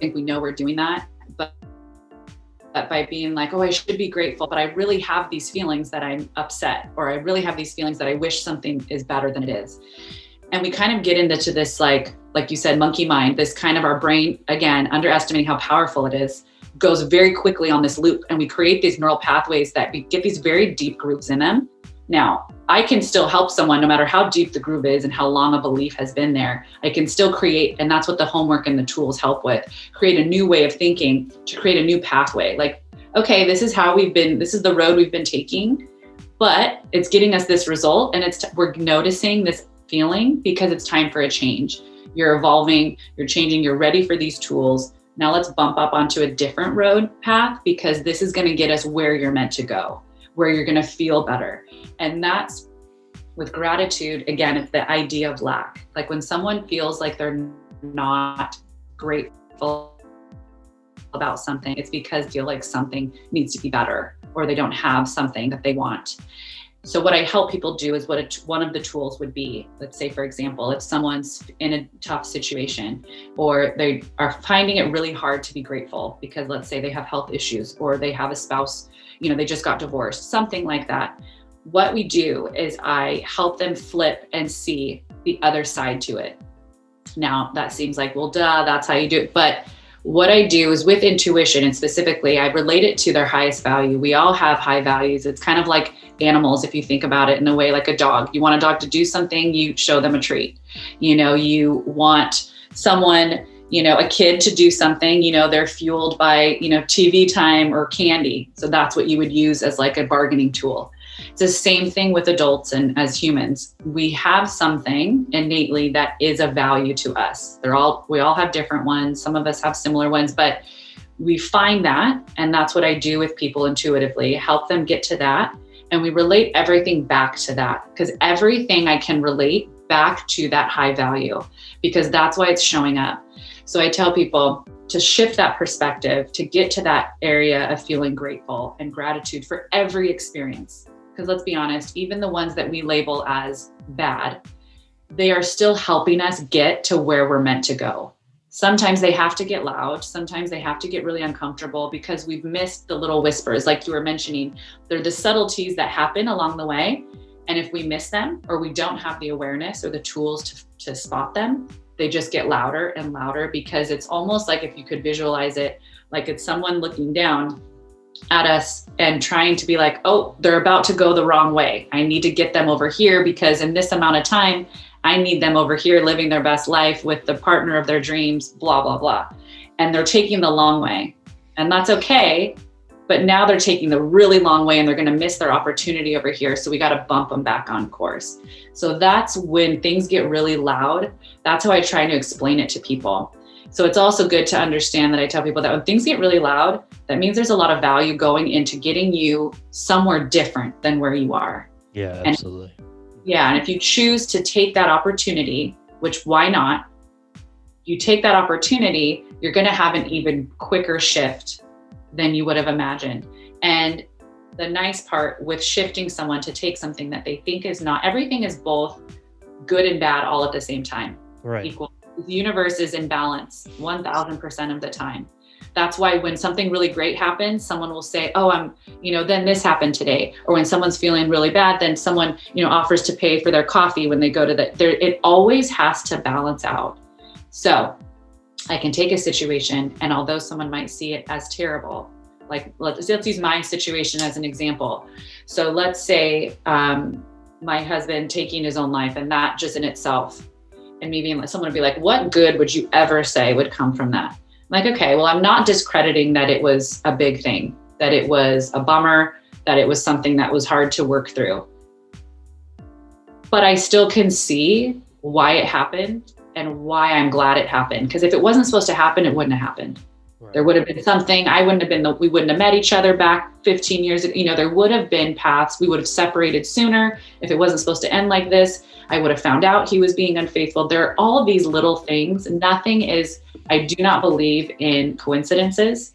think we know we're doing that, but, but by being like, oh, I should be grateful, but I really have these feelings that I'm upset, or I really have these feelings that I wish something is better than it is and we kind of get into this like like you said monkey mind this kind of our brain again underestimating how powerful it is goes very quickly on this loop. And we create these neural pathways that we get these very deep grooves in them. Now i can still help someone no matter how deep the groove is and how long a belief has been there i can still create and that's what the homework and the tools help with create a new way of thinking to create a new pathway. Like okay this is how we've been this is the road we've been taking but it's getting us this result and it's we're noticing this feeling because it's time for a change. You're evolving, you're changing, you're ready for these tools. Now let's bump up onto a different road path because this is going to get us where you're meant to go, where you're going to feel better. And that's with gratitude. Again, it's the idea of lack. Like when someone feels like they're not grateful about something, it's because they feel like something needs to be better or they don't have something that they want. So what I help people do is what a, one of the tools would be. Let's say, for example, if someone's in a tough situation or they are finding it really hard to be grateful because let's say they have health issues or they have a spouse, you know, they just got divorced, something like that. What we do is I help them flip and see the other side to it. Now that seems like, well, duh, that's how you do it. But what I do is with intuition and specifically, I relate it to their highest value. We all have high values. It's kind of like animals, if you think about it in a way like a dog. You want a dog to do something, you show them a treat. You know, you want someone you know a kid to do something you know they're fueled by you know tv time or candy so that's what you would use as like a bargaining tool it's the same thing with adults and as humans. We have something innately that is of value to us. They're all we all have different ones. Some of us have similar ones but we find that and that's what i do with people intuitively help them get to that. And we relate everything back to that because everything i can relate back to that high value because that's why it's showing up. So I tell people to shift that perspective to get to that area of feeling grateful and gratitude for every experience. Because let's be honest, even the ones that we label as bad, they are still helping us get to where we're meant to go. Sometimes they have to get loud. Sometimes they have to get really uncomfortable because we've missed the little whispers, like you were mentioning. They're the subtleties that happen along the way. And if we miss them or we don't have the awareness or the tools to, to spot them, they just get louder and louder because it's almost like if you could visualize it like it's someone looking down at us and trying to be like, oh, they're about to go the wrong way. I need to get them over here because in this amount of time, I need them over here living their best life with the partner of their dreams, blah, blah, blah. And they're taking the long way. And that's okay but now they're taking the really long way and they're going to miss their opportunity over here so we got to bump them back on course so that's when things get really loud that's how i try to explain it to people so it's also good to understand that i tell people that when things get really loud that means there's a lot of value going into getting you somewhere different than where you are yeah absolutely and, yeah and if you choose to take that opportunity which why not you take that opportunity you're going to have an even quicker shift than you would have imagined. And the nice part with shifting someone to take something that they think is not everything is both good and bad all at the same time. Right. Equal. The universe is in balance 1000% of the time. That's why when something really great happens, someone will say, "Oh, I'm, you know, then this happened today." Or when someone's feeling really bad, then someone, you know, offers to pay for their coffee when they go to the there it always has to balance out. So, I can take a situation, and although someone might see it as terrible, like let's, let's use my situation as an example. So let's say um, my husband taking his own life, and that just in itself, and maybe someone would be like, "What good would you ever say would come from that?" Like, okay, well, I'm not discrediting that it was a big thing, that it was a bummer, that it was something that was hard to work through. But I still can see why it happened and why I'm glad it happened. Because if it wasn't supposed to happen, it wouldn't have happened. Right. There would have been something. I wouldn't have been. The, we wouldn't have met each other back 15 years. You know, there would have been paths. We would have separated sooner if it wasn't supposed to end like this. I would have found out he was being unfaithful. There are all of these little things. Nothing is. I do not believe in coincidences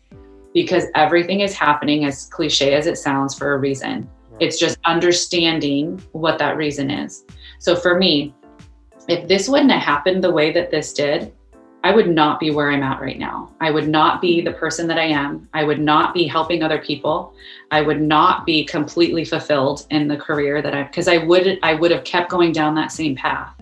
because everything is happening, as cliche as it sounds, for a reason. It's just understanding what that reason is. So for me, if this wouldn't have happened the way that this did, I would not be where I'm at right now. I would not be the person that I am. I would not be helping other people. I would not be completely fulfilled in the career that I because I would I would have kept going down that same path.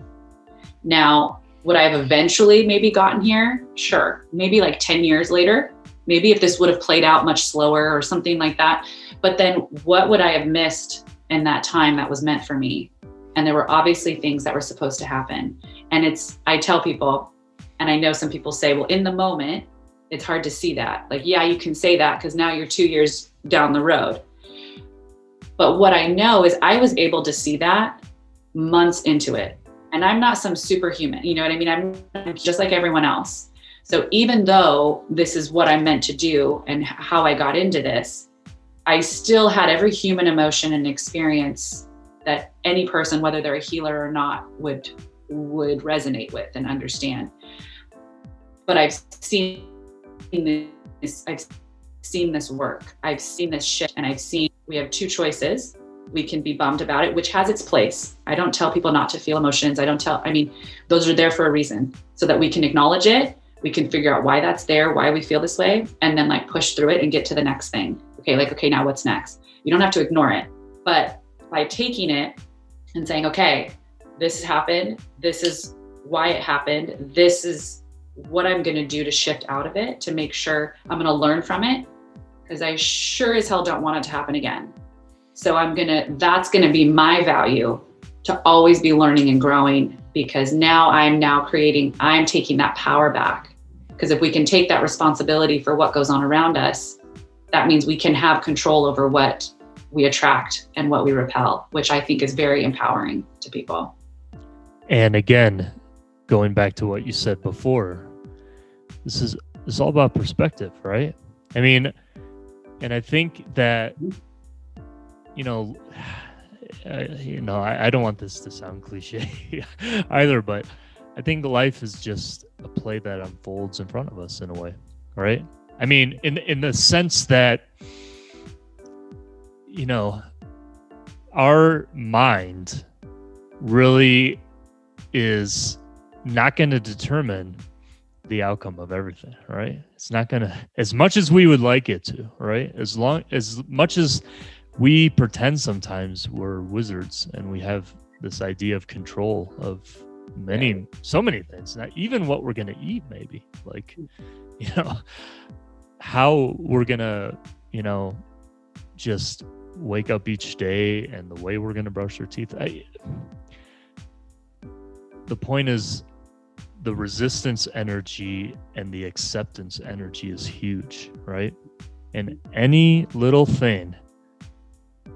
Now, would I have eventually maybe gotten here? Sure. Maybe like 10 years later. Maybe if this would have played out much slower or something like that. But then what would I have missed in that time that was meant for me? and there were obviously things that were supposed to happen and it's i tell people and i know some people say well in the moment it's hard to see that like yeah you can say that because now you're two years down the road but what i know is i was able to see that months into it and i'm not some superhuman you know what i mean i'm just like everyone else so even though this is what i'm meant to do and how i got into this i still had every human emotion and experience that any person, whether they're a healer or not, would would resonate with and understand. But I've seen this, I've seen this work. I've seen this shift and I've seen we have two choices. We can be bummed about it, which has its place. I don't tell people not to feel emotions. I don't tell, I mean, those are there for a reason so that we can acknowledge it. We can figure out why that's there, why we feel this way, and then like push through it and get to the next thing. Okay, like, okay, now what's next? You don't have to ignore it. But by taking it and saying, okay, this happened. This is why it happened. This is what I'm going to do to shift out of it to make sure I'm going to learn from it because I sure as hell don't want it to happen again. So I'm going to, that's going to be my value to always be learning and growing because now I'm now creating, I'm taking that power back Because if we can take that responsibility for what goes on around us, that means we can have control over what we attract and what we repel, which I think is very empowering to people. And again, going back to what you said before, this is it's all about perspective, right? I mean, and I think that you know, [sighs] uh, you know, I, I don't want this to sound cliche [laughs] either, but I think life is just a play that unfolds in front of us in a way, right? I mean, in in the sense that you know, our mind really is not going to determine the outcome of everything, right? It's not going to, as much as we would like it to, right? As long, as much as we pretend sometimes we're wizards and we have this idea of control of many, so many things, not even what we're going to eat, maybe like, [laughs] you know, how we're going to, you know, just wake up each day and the way we're going to brush our teeth. I, the point is the resistance energy and the acceptance energy is huge, right? And any little thing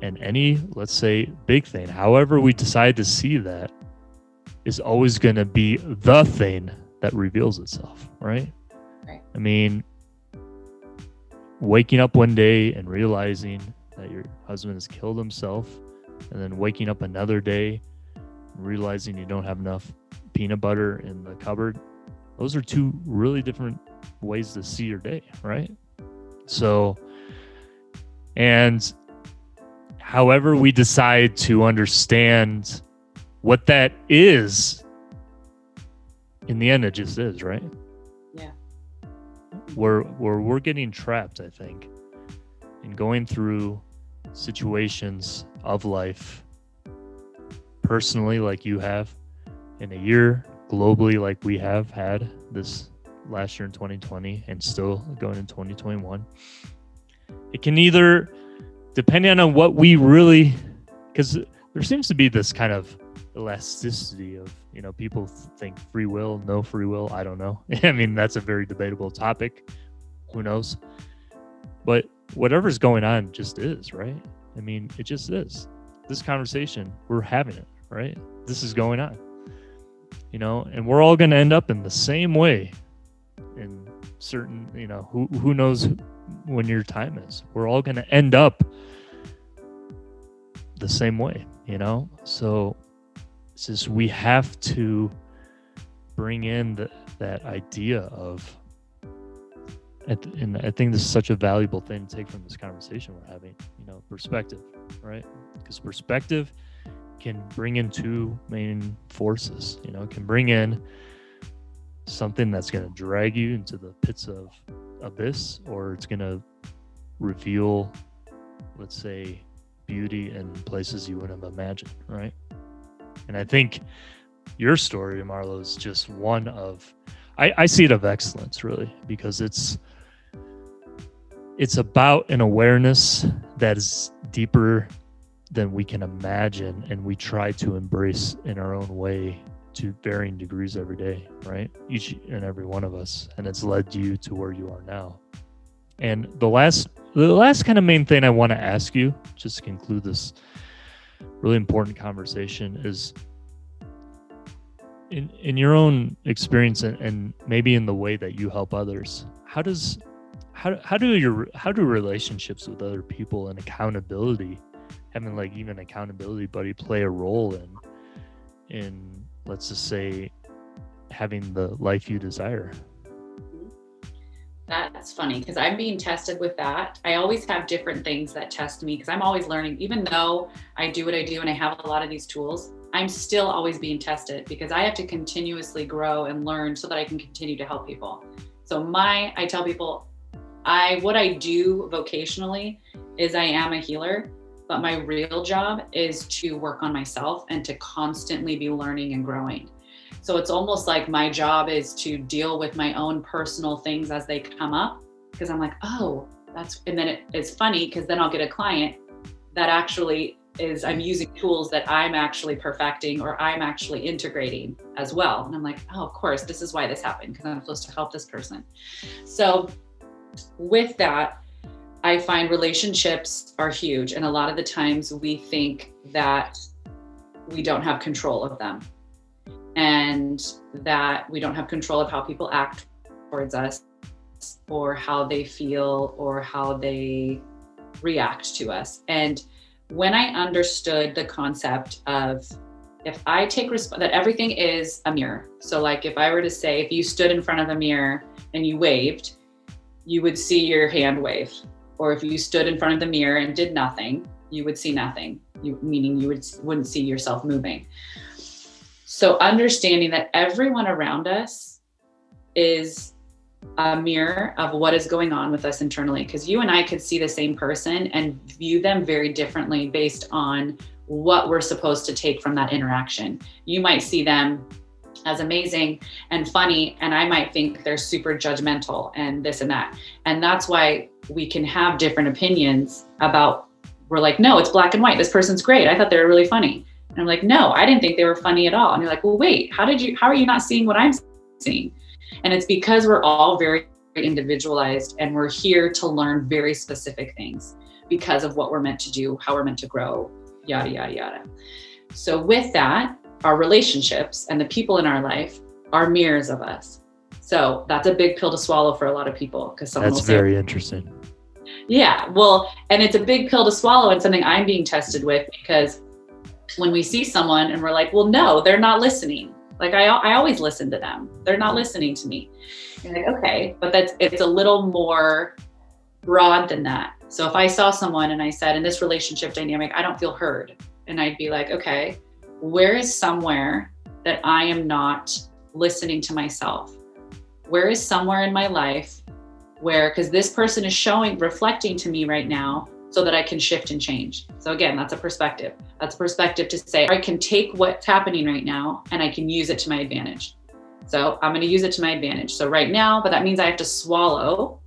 and any, let's say, big thing, however we decide to see that, is always going to be the thing that reveals itself, right? right? I mean, waking up one day and realizing that your husband has killed himself, and then waking up another day, realizing you don't have enough peanut butter in the cupboard, those are two really different ways to see your day, right? So, and however we decide to understand what that is, in the end, it just is, right? Yeah. We're we're we're getting trapped, I think, in going through situations of life personally like you have in a year globally like we have had this last year in 2020 and still going in 2021 it can either depending on what we really because there seems to be this kind of elasticity of you know people think free will no free will i don't know [laughs] i mean that's a very debatable topic who knows but whatever's going on just is, right? I mean, it just is. This conversation, we're having it, right? This is going on. You know, and we're all going to end up in the same way in certain, you know, who who knows when your time is. We're all going to end up the same way, you know? So it's just we have to bring in the, that idea of and I think this is such a valuable thing to take from this conversation we're having. You know, perspective, right? Because perspective can bring in two main forces. You know, can bring in something that's going to drag you into the pits of abyss, or it's going to reveal, let's say, beauty in places you wouldn't have imagined, right? And I think your story, Marlo, is just one of I, I see it of excellence really because it's it's about an awareness that is deeper than we can imagine and we try to embrace in our own way to varying degrees every day right? Each and every one of us and it's led you to where you are now. And the last the last kind of main thing i want to ask you just to conclude this really important conversation is in in your own experience and, and maybe in the way that you help others how does how how do your how do relationships with other people and accountability, having like even accountability buddy, play a role in in let's just say having the life you desire? That's funny because I'm being tested with that. I always have different things that test me because I'm always learning. Even though I do what I do and I have a lot of these tools, I'm still always being tested because I have to continuously grow and learn so that I can continue to help people. So my I tell people I what I do vocationally is I am a healer, but my real job is to work on myself and to constantly be learning and growing. So it's almost like my job is to deal with my own personal things as they come up because I'm like, "Oh, that's and then it, it's funny because then I'll get a client that actually is I'm using tools that I'm actually perfecting or I'm actually integrating as well. And I'm like, oh, of course, this is why this happened because I'm supposed to help this person. So, with that, I find relationships are huge. And a lot of the times we think that we don't have control of them and that we don't have control of how people act towards us or how they feel or how they react to us. And when I understood the concept of if I take resp- that everything is a mirror. So, like if I were to say, if you stood in front of a mirror and you waved, you would see your hand wave. Or if you stood in front of the mirror and did nothing, you would see nothing. You, meaning you would wouldn't see yourself moving. So, understanding that everyone around us is a mirror of what is going on with us internally because you and I could see the same person and view them very differently based on what we're supposed to take from that interaction. You might see them as amazing and funny, and I might think they're super judgmental and this and that. And that's why we can have different opinions about, we're like, no, it's black and white. This person's great. I thought they were really funny. And I'm like, no, I didn't think they were funny at all. And you're like, well, wait, how did you, how are you not seeing what I'm seeing? And it's because we're all very individualized and we're here to learn very specific things because of what we're meant to do, how we're meant to grow, yada, yada, yada. So, with that, our relationships and the people in our life are mirrors of us. So, that's a big pill to swallow for a lot of people because someone That's say, very interesting. yeah, well, and it's a big pill to swallow and something I'm being tested with because when we see someone and we're like, well, no, they're not listening. Like I, I always listen to them. They're not listening to me. You're like, okay, but that's it's a little more broad than that. So if I saw someone and I said in this relationship dynamic, I don't feel heard, and I'd be like, okay, where is somewhere that I am not listening to myself? Where is somewhere in my life where because this person is showing reflecting to me right now so that I can shift and change. So again, that's a perspective. That's a perspective to say I can take what's happening right now and I can use it to my advantage. So I'm going to use it to my advantage. So right now, but that means I have to swallow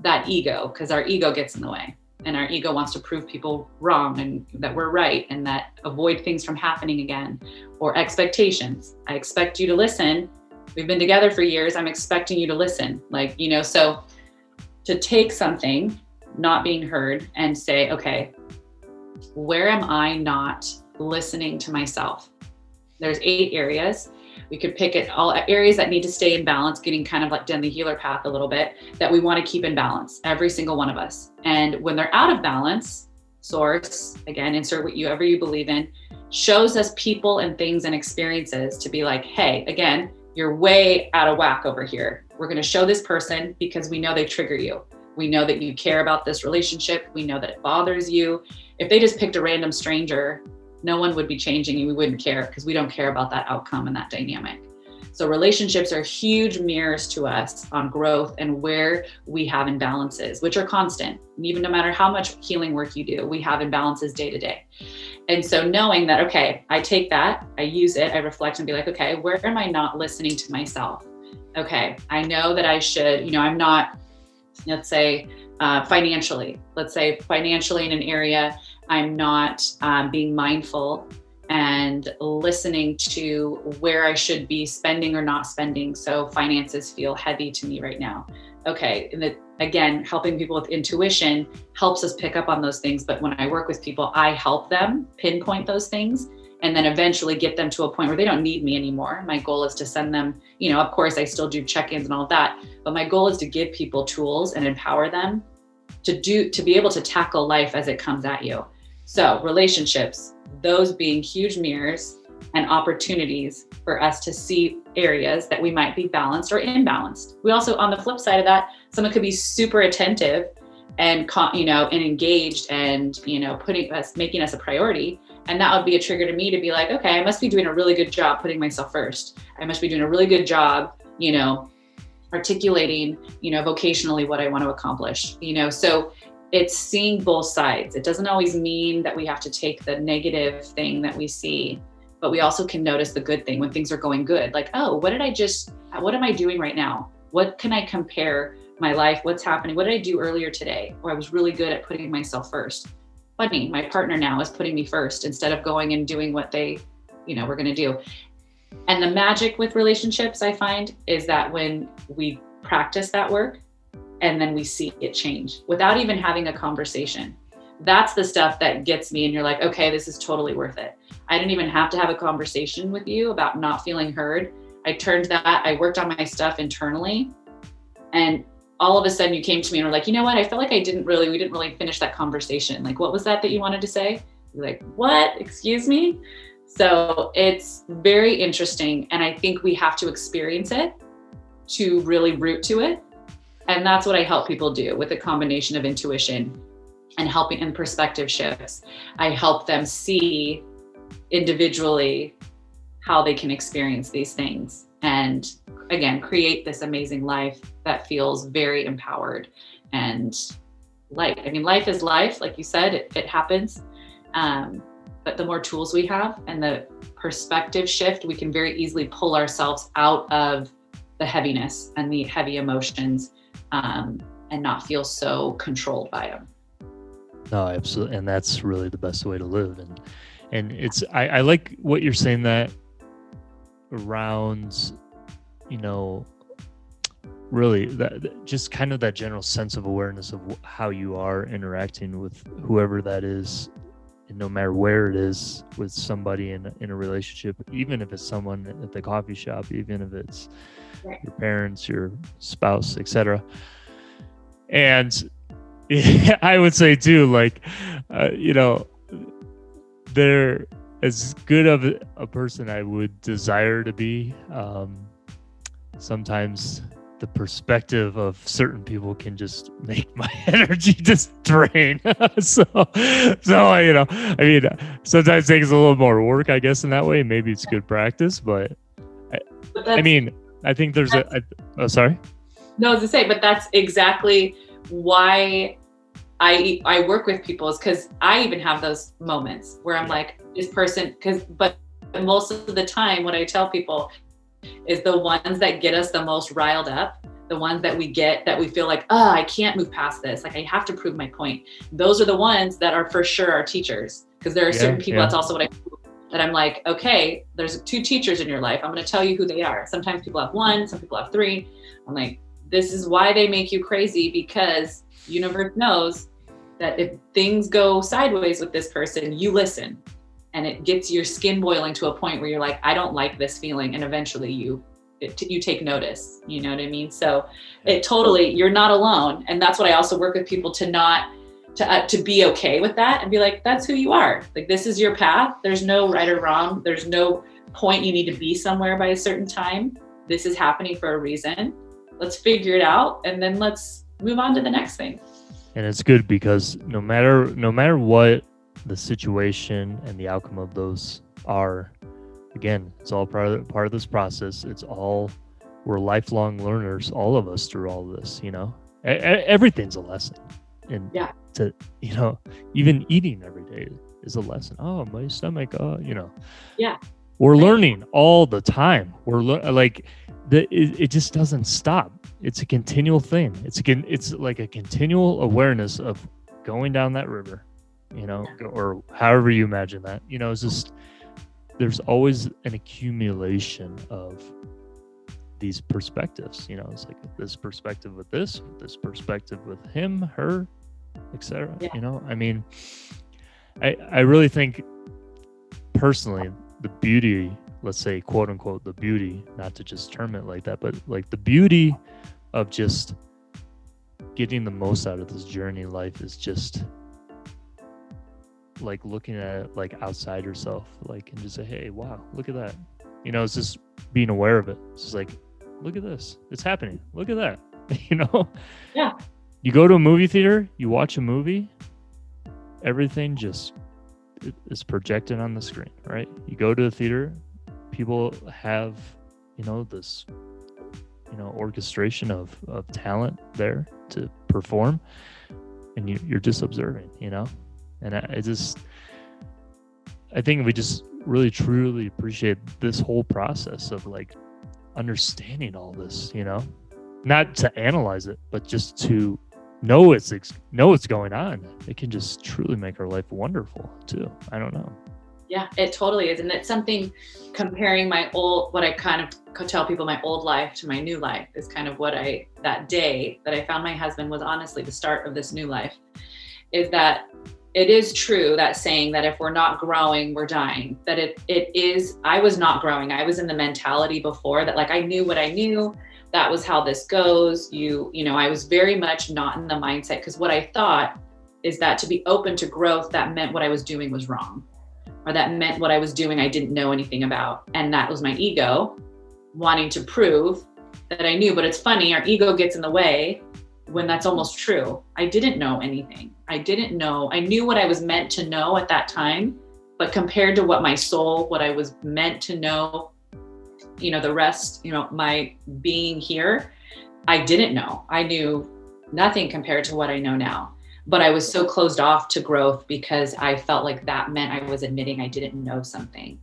that ego because our ego gets in the way and our ego wants to prove people wrong and that we're right and that avoid things from happening again or expectations. I expect you to listen. We've been together for years. I'm expecting you to listen. Like, you know, so to take something not being heard and say, okay, where am I not listening to myself? There's eight areas. We could pick it all areas that need to stay in balance, getting kind of like down the healer path a little bit, that we want to keep in balance, every single one of us. And when they're out of balance, source, again, insert whatever you believe in, shows us people and things and experiences to be like, hey, again, you're way out of whack over here. We're going to show this person because we know they trigger you. We know that you care about this relationship. We know that it bothers you. If they just picked a random stranger, no one would be changing you. We wouldn't care because we don't care about that outcome and that dynamic. So, relationships are huge mirrors to us on growth and where we have imbalances, which are constant. And even no matter how much healing work you do, we have imbalances day to day. And so, knowing that, okay, I take that, I use it, I reflect and be like, okay, where am I not listening to myself? Okay, I know that I should, you know, I'm not let's say uh, financially, let's say financially in an area, I'm not um, being mindful and listening to where I should be spending or not spending. So finances feel heavy to me right now. Okay. And that again, helping people with intuition helps us pick up on those things. But when I work with people, I help them pinpoint those things and then eventually get them to a point where they don't need me anymore. My goal is to send them, you know, of course, I still do check ins and all that, but my goal is to give people tools and empower them to do, to be able to tackle life as it comes at you. So, relationships, those being huge mirrors and opportunities for us to see areas that we might be balanced or imbalanced. We also, on the flip side of that, someone could be super attentive and you know and engaged and you know putting us making us a priority and that would be a trigger to me to be like, okay, I must be doing a really good job putting myself first. I must be doing a really good job, you know, articulating, you know, vocationally what I want to accomplish, you know. So it's seeing both sides. It doesn't always mean that we have to take the negative thing that we see, but we also can notice the good thing when things are going good. Like, oh, what did I just, what am I doing right now? What can I compare my life? What's happening? What did I do earlier today? Where I was really good at putting myself first funny. My partner now is putting me first instead of going and doing what they, you know, we're going to do. And the magic with relationships, I find, is that when we practice that work and then we see it change without even having a conversation. That's the stuff that gets me, and you're like, okay, this is totally worth it. I didn't even have to have a conversation with you about not feeling heard. I turned that, I worked on my stuff internally, and all of a sudden you came to me and were like, you know what? I felt like I didn't really, we didn't really finish that conversation. Like, what was that that you wanted to say? You're like, what? Excuse me? So it's very interesting. And I think we have to experience it to really root to it. And that's what I help people do with a combination of intuition and helping and perspective shifts. I help them see individually how they can experience these things and again create this amazing life that feels very empowered and light i mean life is life like you said it, it happens um, but the more tools we have and the perspective shift we can very easily pull ourselves out of the heaviness and the heavy emotions um, and not feel so controlled by them no absolutely and that's really the best way to live and and it's i, I like what you're saying that around you know really that just kind of that general sense of awareness of how you are interacting with whoever that is and no matter where it is with somebody in, in a relationship even if it's someone at the coffee shop even if it's your parents your spouse etc and [laughs] i would say too like uh, you know they're as good of a person I would desire to be. Um, sometimes the perspective of certain people can just make my [laughs] energy just drain. [laughs] so, so you know, I mean, sometimes it takes a little more work, I guess, in that way. Maybe it's good practice, but I, I mean, I think there's a. I, oh, sorry. No, I say, but that's exactly why I I work with people is because I even have those moments where I'm like, this person because but most of the time what i tell people is the ones that get us the most riled up the ones that we get that we feel like oh i can't move past this. Like i have to prove my point. Those are the ones that are for sure our teachers because there are yeah, certain people yeah. that's also what i that i'm like okay there's two teachers in your life. I'm going to tell you who they are. Sometimes people have one some people have three. I'm like this is why they make you crazy because universe knows that if things go sideways with this person you listen and it gets your skin boiling to a point where you're like i don't like this feeling and eventually you it, you take notice you know what i mean? So it totally you're not alone and that's what i also work with people to not to uh, to be okay with that and be like that's who you are. Like this is your path. There's no right or wrong. There's no point you need to be somewhere by a certain time. This is happening for a reason. Let's figure it out and then let's move on to the next thing. And it's good because no matter no matter what the situation and the outcome of those are. Again it's all part of, part of this process. It's all we're lifelong learners all of us through all this you know? Everything's a lesson. And yeah. to you know even eating every day is a lesson. Oh my stomach oh you know? Yeah. We're learning all the time. We're le- like the it, it just doesn't stop. It's a continual thing. It's a it's like a continual awareness of going down that river you know, or however you imagine that. You know, it's just there's always an accumulation of these perspectives. You know, it's like this perspective with this, this perspective with him, her, etc. Yeah. You know, I mean, I I really think personally the beauty, let's say quote unquote the beauty, not to just term it like that, but like the beauty of just getting the most out of this journey life is just like looking at it like outside yourself, like and just say, hey, wow, look at that. You know, it's just being aware of it. It's just like, look at this, it's happening. Look at that. [laughs] you know? Yeah. You go to a movie theater, you watch a movie, everything just is projected on the screen, right? You go to the theater, people have, you know, this, you know, orchestration of of talent there to perform, and you, you're just observing, you know and I, I just i think we just really truly appreciate this whole process of like understanding all this you know not to analyze it but just to know ex- know what's going on, it can just truly make our life wonderful too. I don't know. Yeah, it totally is, and it's something comparing my old what I kind of tell people my old life to my new life is kind of what I that day that I found my husband was honestly the start of this new life. Is that it is true that saying that if we're not growing we're dying that it it is i was not growing. I was in the mentality before that like i knew what i knew. That was how this goes. You you know i was very much not in the mindset because what i thought is that to be open to growth that meant what i was doing was wrong. Or that meant what i was doing i didn't know anything about. And that was my ego wanting to prove that i knew. But it's funny our ego gets in the way when that's almost true. I didn't know anything. I didn't know. I knew what I was meant to know at that time, but compared to what my soul, what I was meant to know, you know, the rest, you know, my being here, I didn't know. I knew nothing compared to what I know now. But I was so closed off to growth because I felt like that meant I was admitting I didn't know something.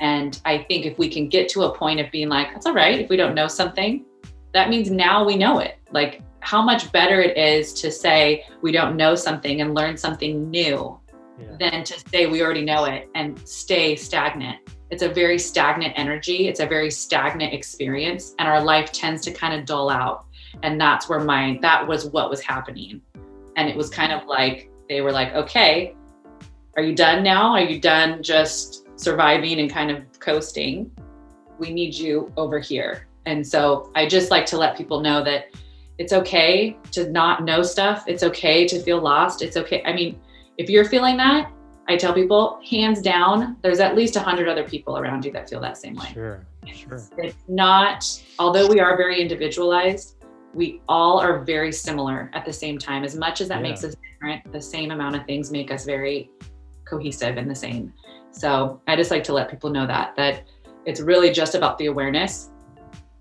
And I think if we can get to a point of being like, that's all right, if we don't know something, that means now we know it. Like how much better it is to say we don't know something and learn something new yeah. than to say we already know it and stay stagnant. It's a very stagnant energy, it's a very stagnant experience, and our life tends to kind of dull out. And that's where my that was what was happening. And it was kind of like they were like, okay, are you done now? Are you done just surviving and kind of coasting? We need you over here. And so I just like to let people know that it's okay to not know stuff. It's okay to feel lost. It's okay. I mean, if you're feeling that, I tell people, hands down, there's at least a hundred other people around you that feel that same way. Sure, sure. It's not, although we are very individualized, we all are very similar at the same time. As much as that yeah. makes us different, the same amount of things make us very cohesive and the same. So I just like to let people know that that it's really just about the awareness,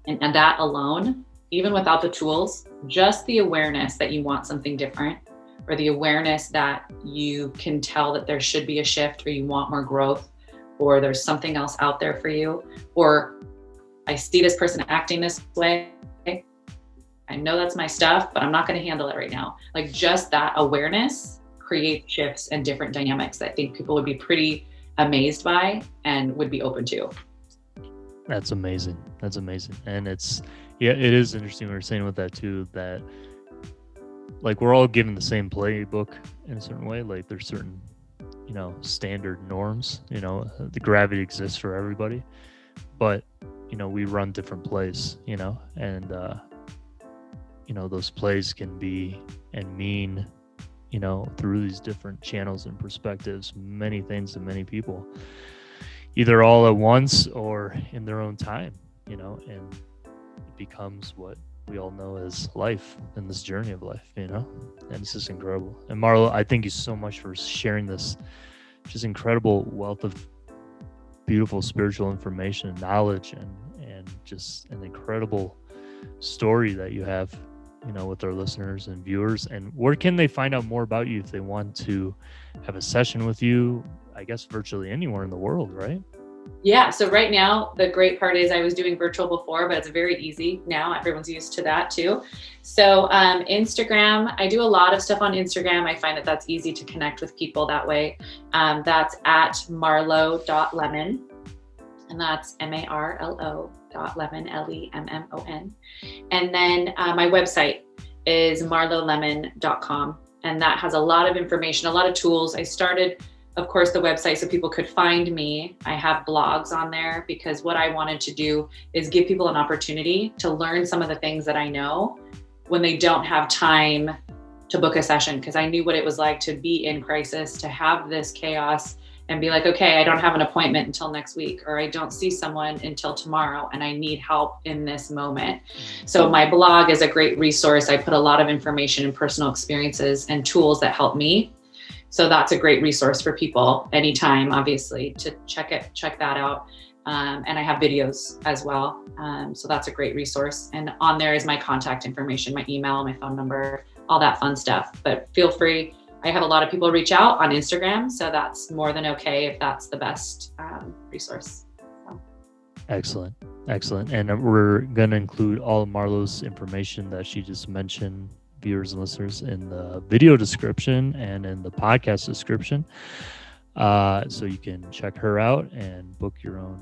and, and that alone even without the tools, just the awareness that you want something different or the awareness that you can tell that there should be a shift or you want more growth or there's something else out there for you or I see this person acting this way. I know that's my stuff, but I'm not going to handle it right now. Like just that awareness creates shifts and different dynamics that I think people would be pretty amazed by and would be open to. That's amazing. That's amazing. And it's yeah, it is interesting. We were saying with that too that like we're all given the same playbook in a certain way. Like there's certain you know standard norms. You know the gravity exists for everybody, but you know we run different plays. You know and uh, you know those plays can be and mean you know through these different channels and perspectives many things to many people either all at once or in their own time you know and becomes what we all know as life and this journey of life, you know? And it's just incredible. And Marlo, I thank you so much for sharing this just incredible wealth of beautiful spiritual information and knowledge and and just an incredible story that you have, you know, with our listeners and viewers. And where can they find out more about you if they want to have a session with you? I guess virtually anywhere in the world, right? Yeah. So right now, the great part is I was doing virtual before, but it's very easy now. Everyone's used to that too. So um, Instagram, I do a lot of stuff on Instagram. I find that that's easy to connect with people that way. Um, that's at marlo.lemmon. And that's M A R L O dot lemon, L E M M O N. And then uh, my website is marlolemmon.com. And that has a lot of information, a lot of tools. I started of course, the website so people could find me. I have blogs on there because what I wanted to do is give people an opportunity to learn some of the things that I know when they don't have time to book a session because I knew what it was like to be in crisis, to have this chaos and be like, okay, I don't have an appointment until next week, or I don't see someone until tomorrow, and I need help in this moment. So, my blog is a great resource. I put a lot of information and personal experiences and tools that help me so that's a great resource for people anytime, obviously, to check it, check that out. Um, and I have videos as well. Um, so that's a great resource. And on there is my contact information, my email, my phone number, all that fun stuff. But feel free. I have a lot of people reach out on Instagram, so that's more than okay if that's the best um, resource. So. Excellent, excellent. And we're going to include all of Marlo's information that she just mentioned viewers and listeners in the video description and in the podcast description. Uh, so you can check her out and book your own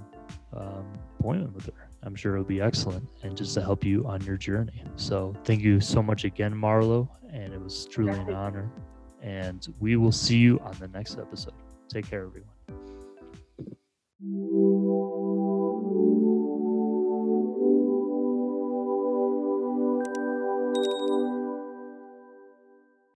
um, appointment with her. I'm sure it'll be excellent and just to help you on your journey. So thank you so much again, Marlo. And it was truly an honor. And we will see you on the next episode. Take care, everyone.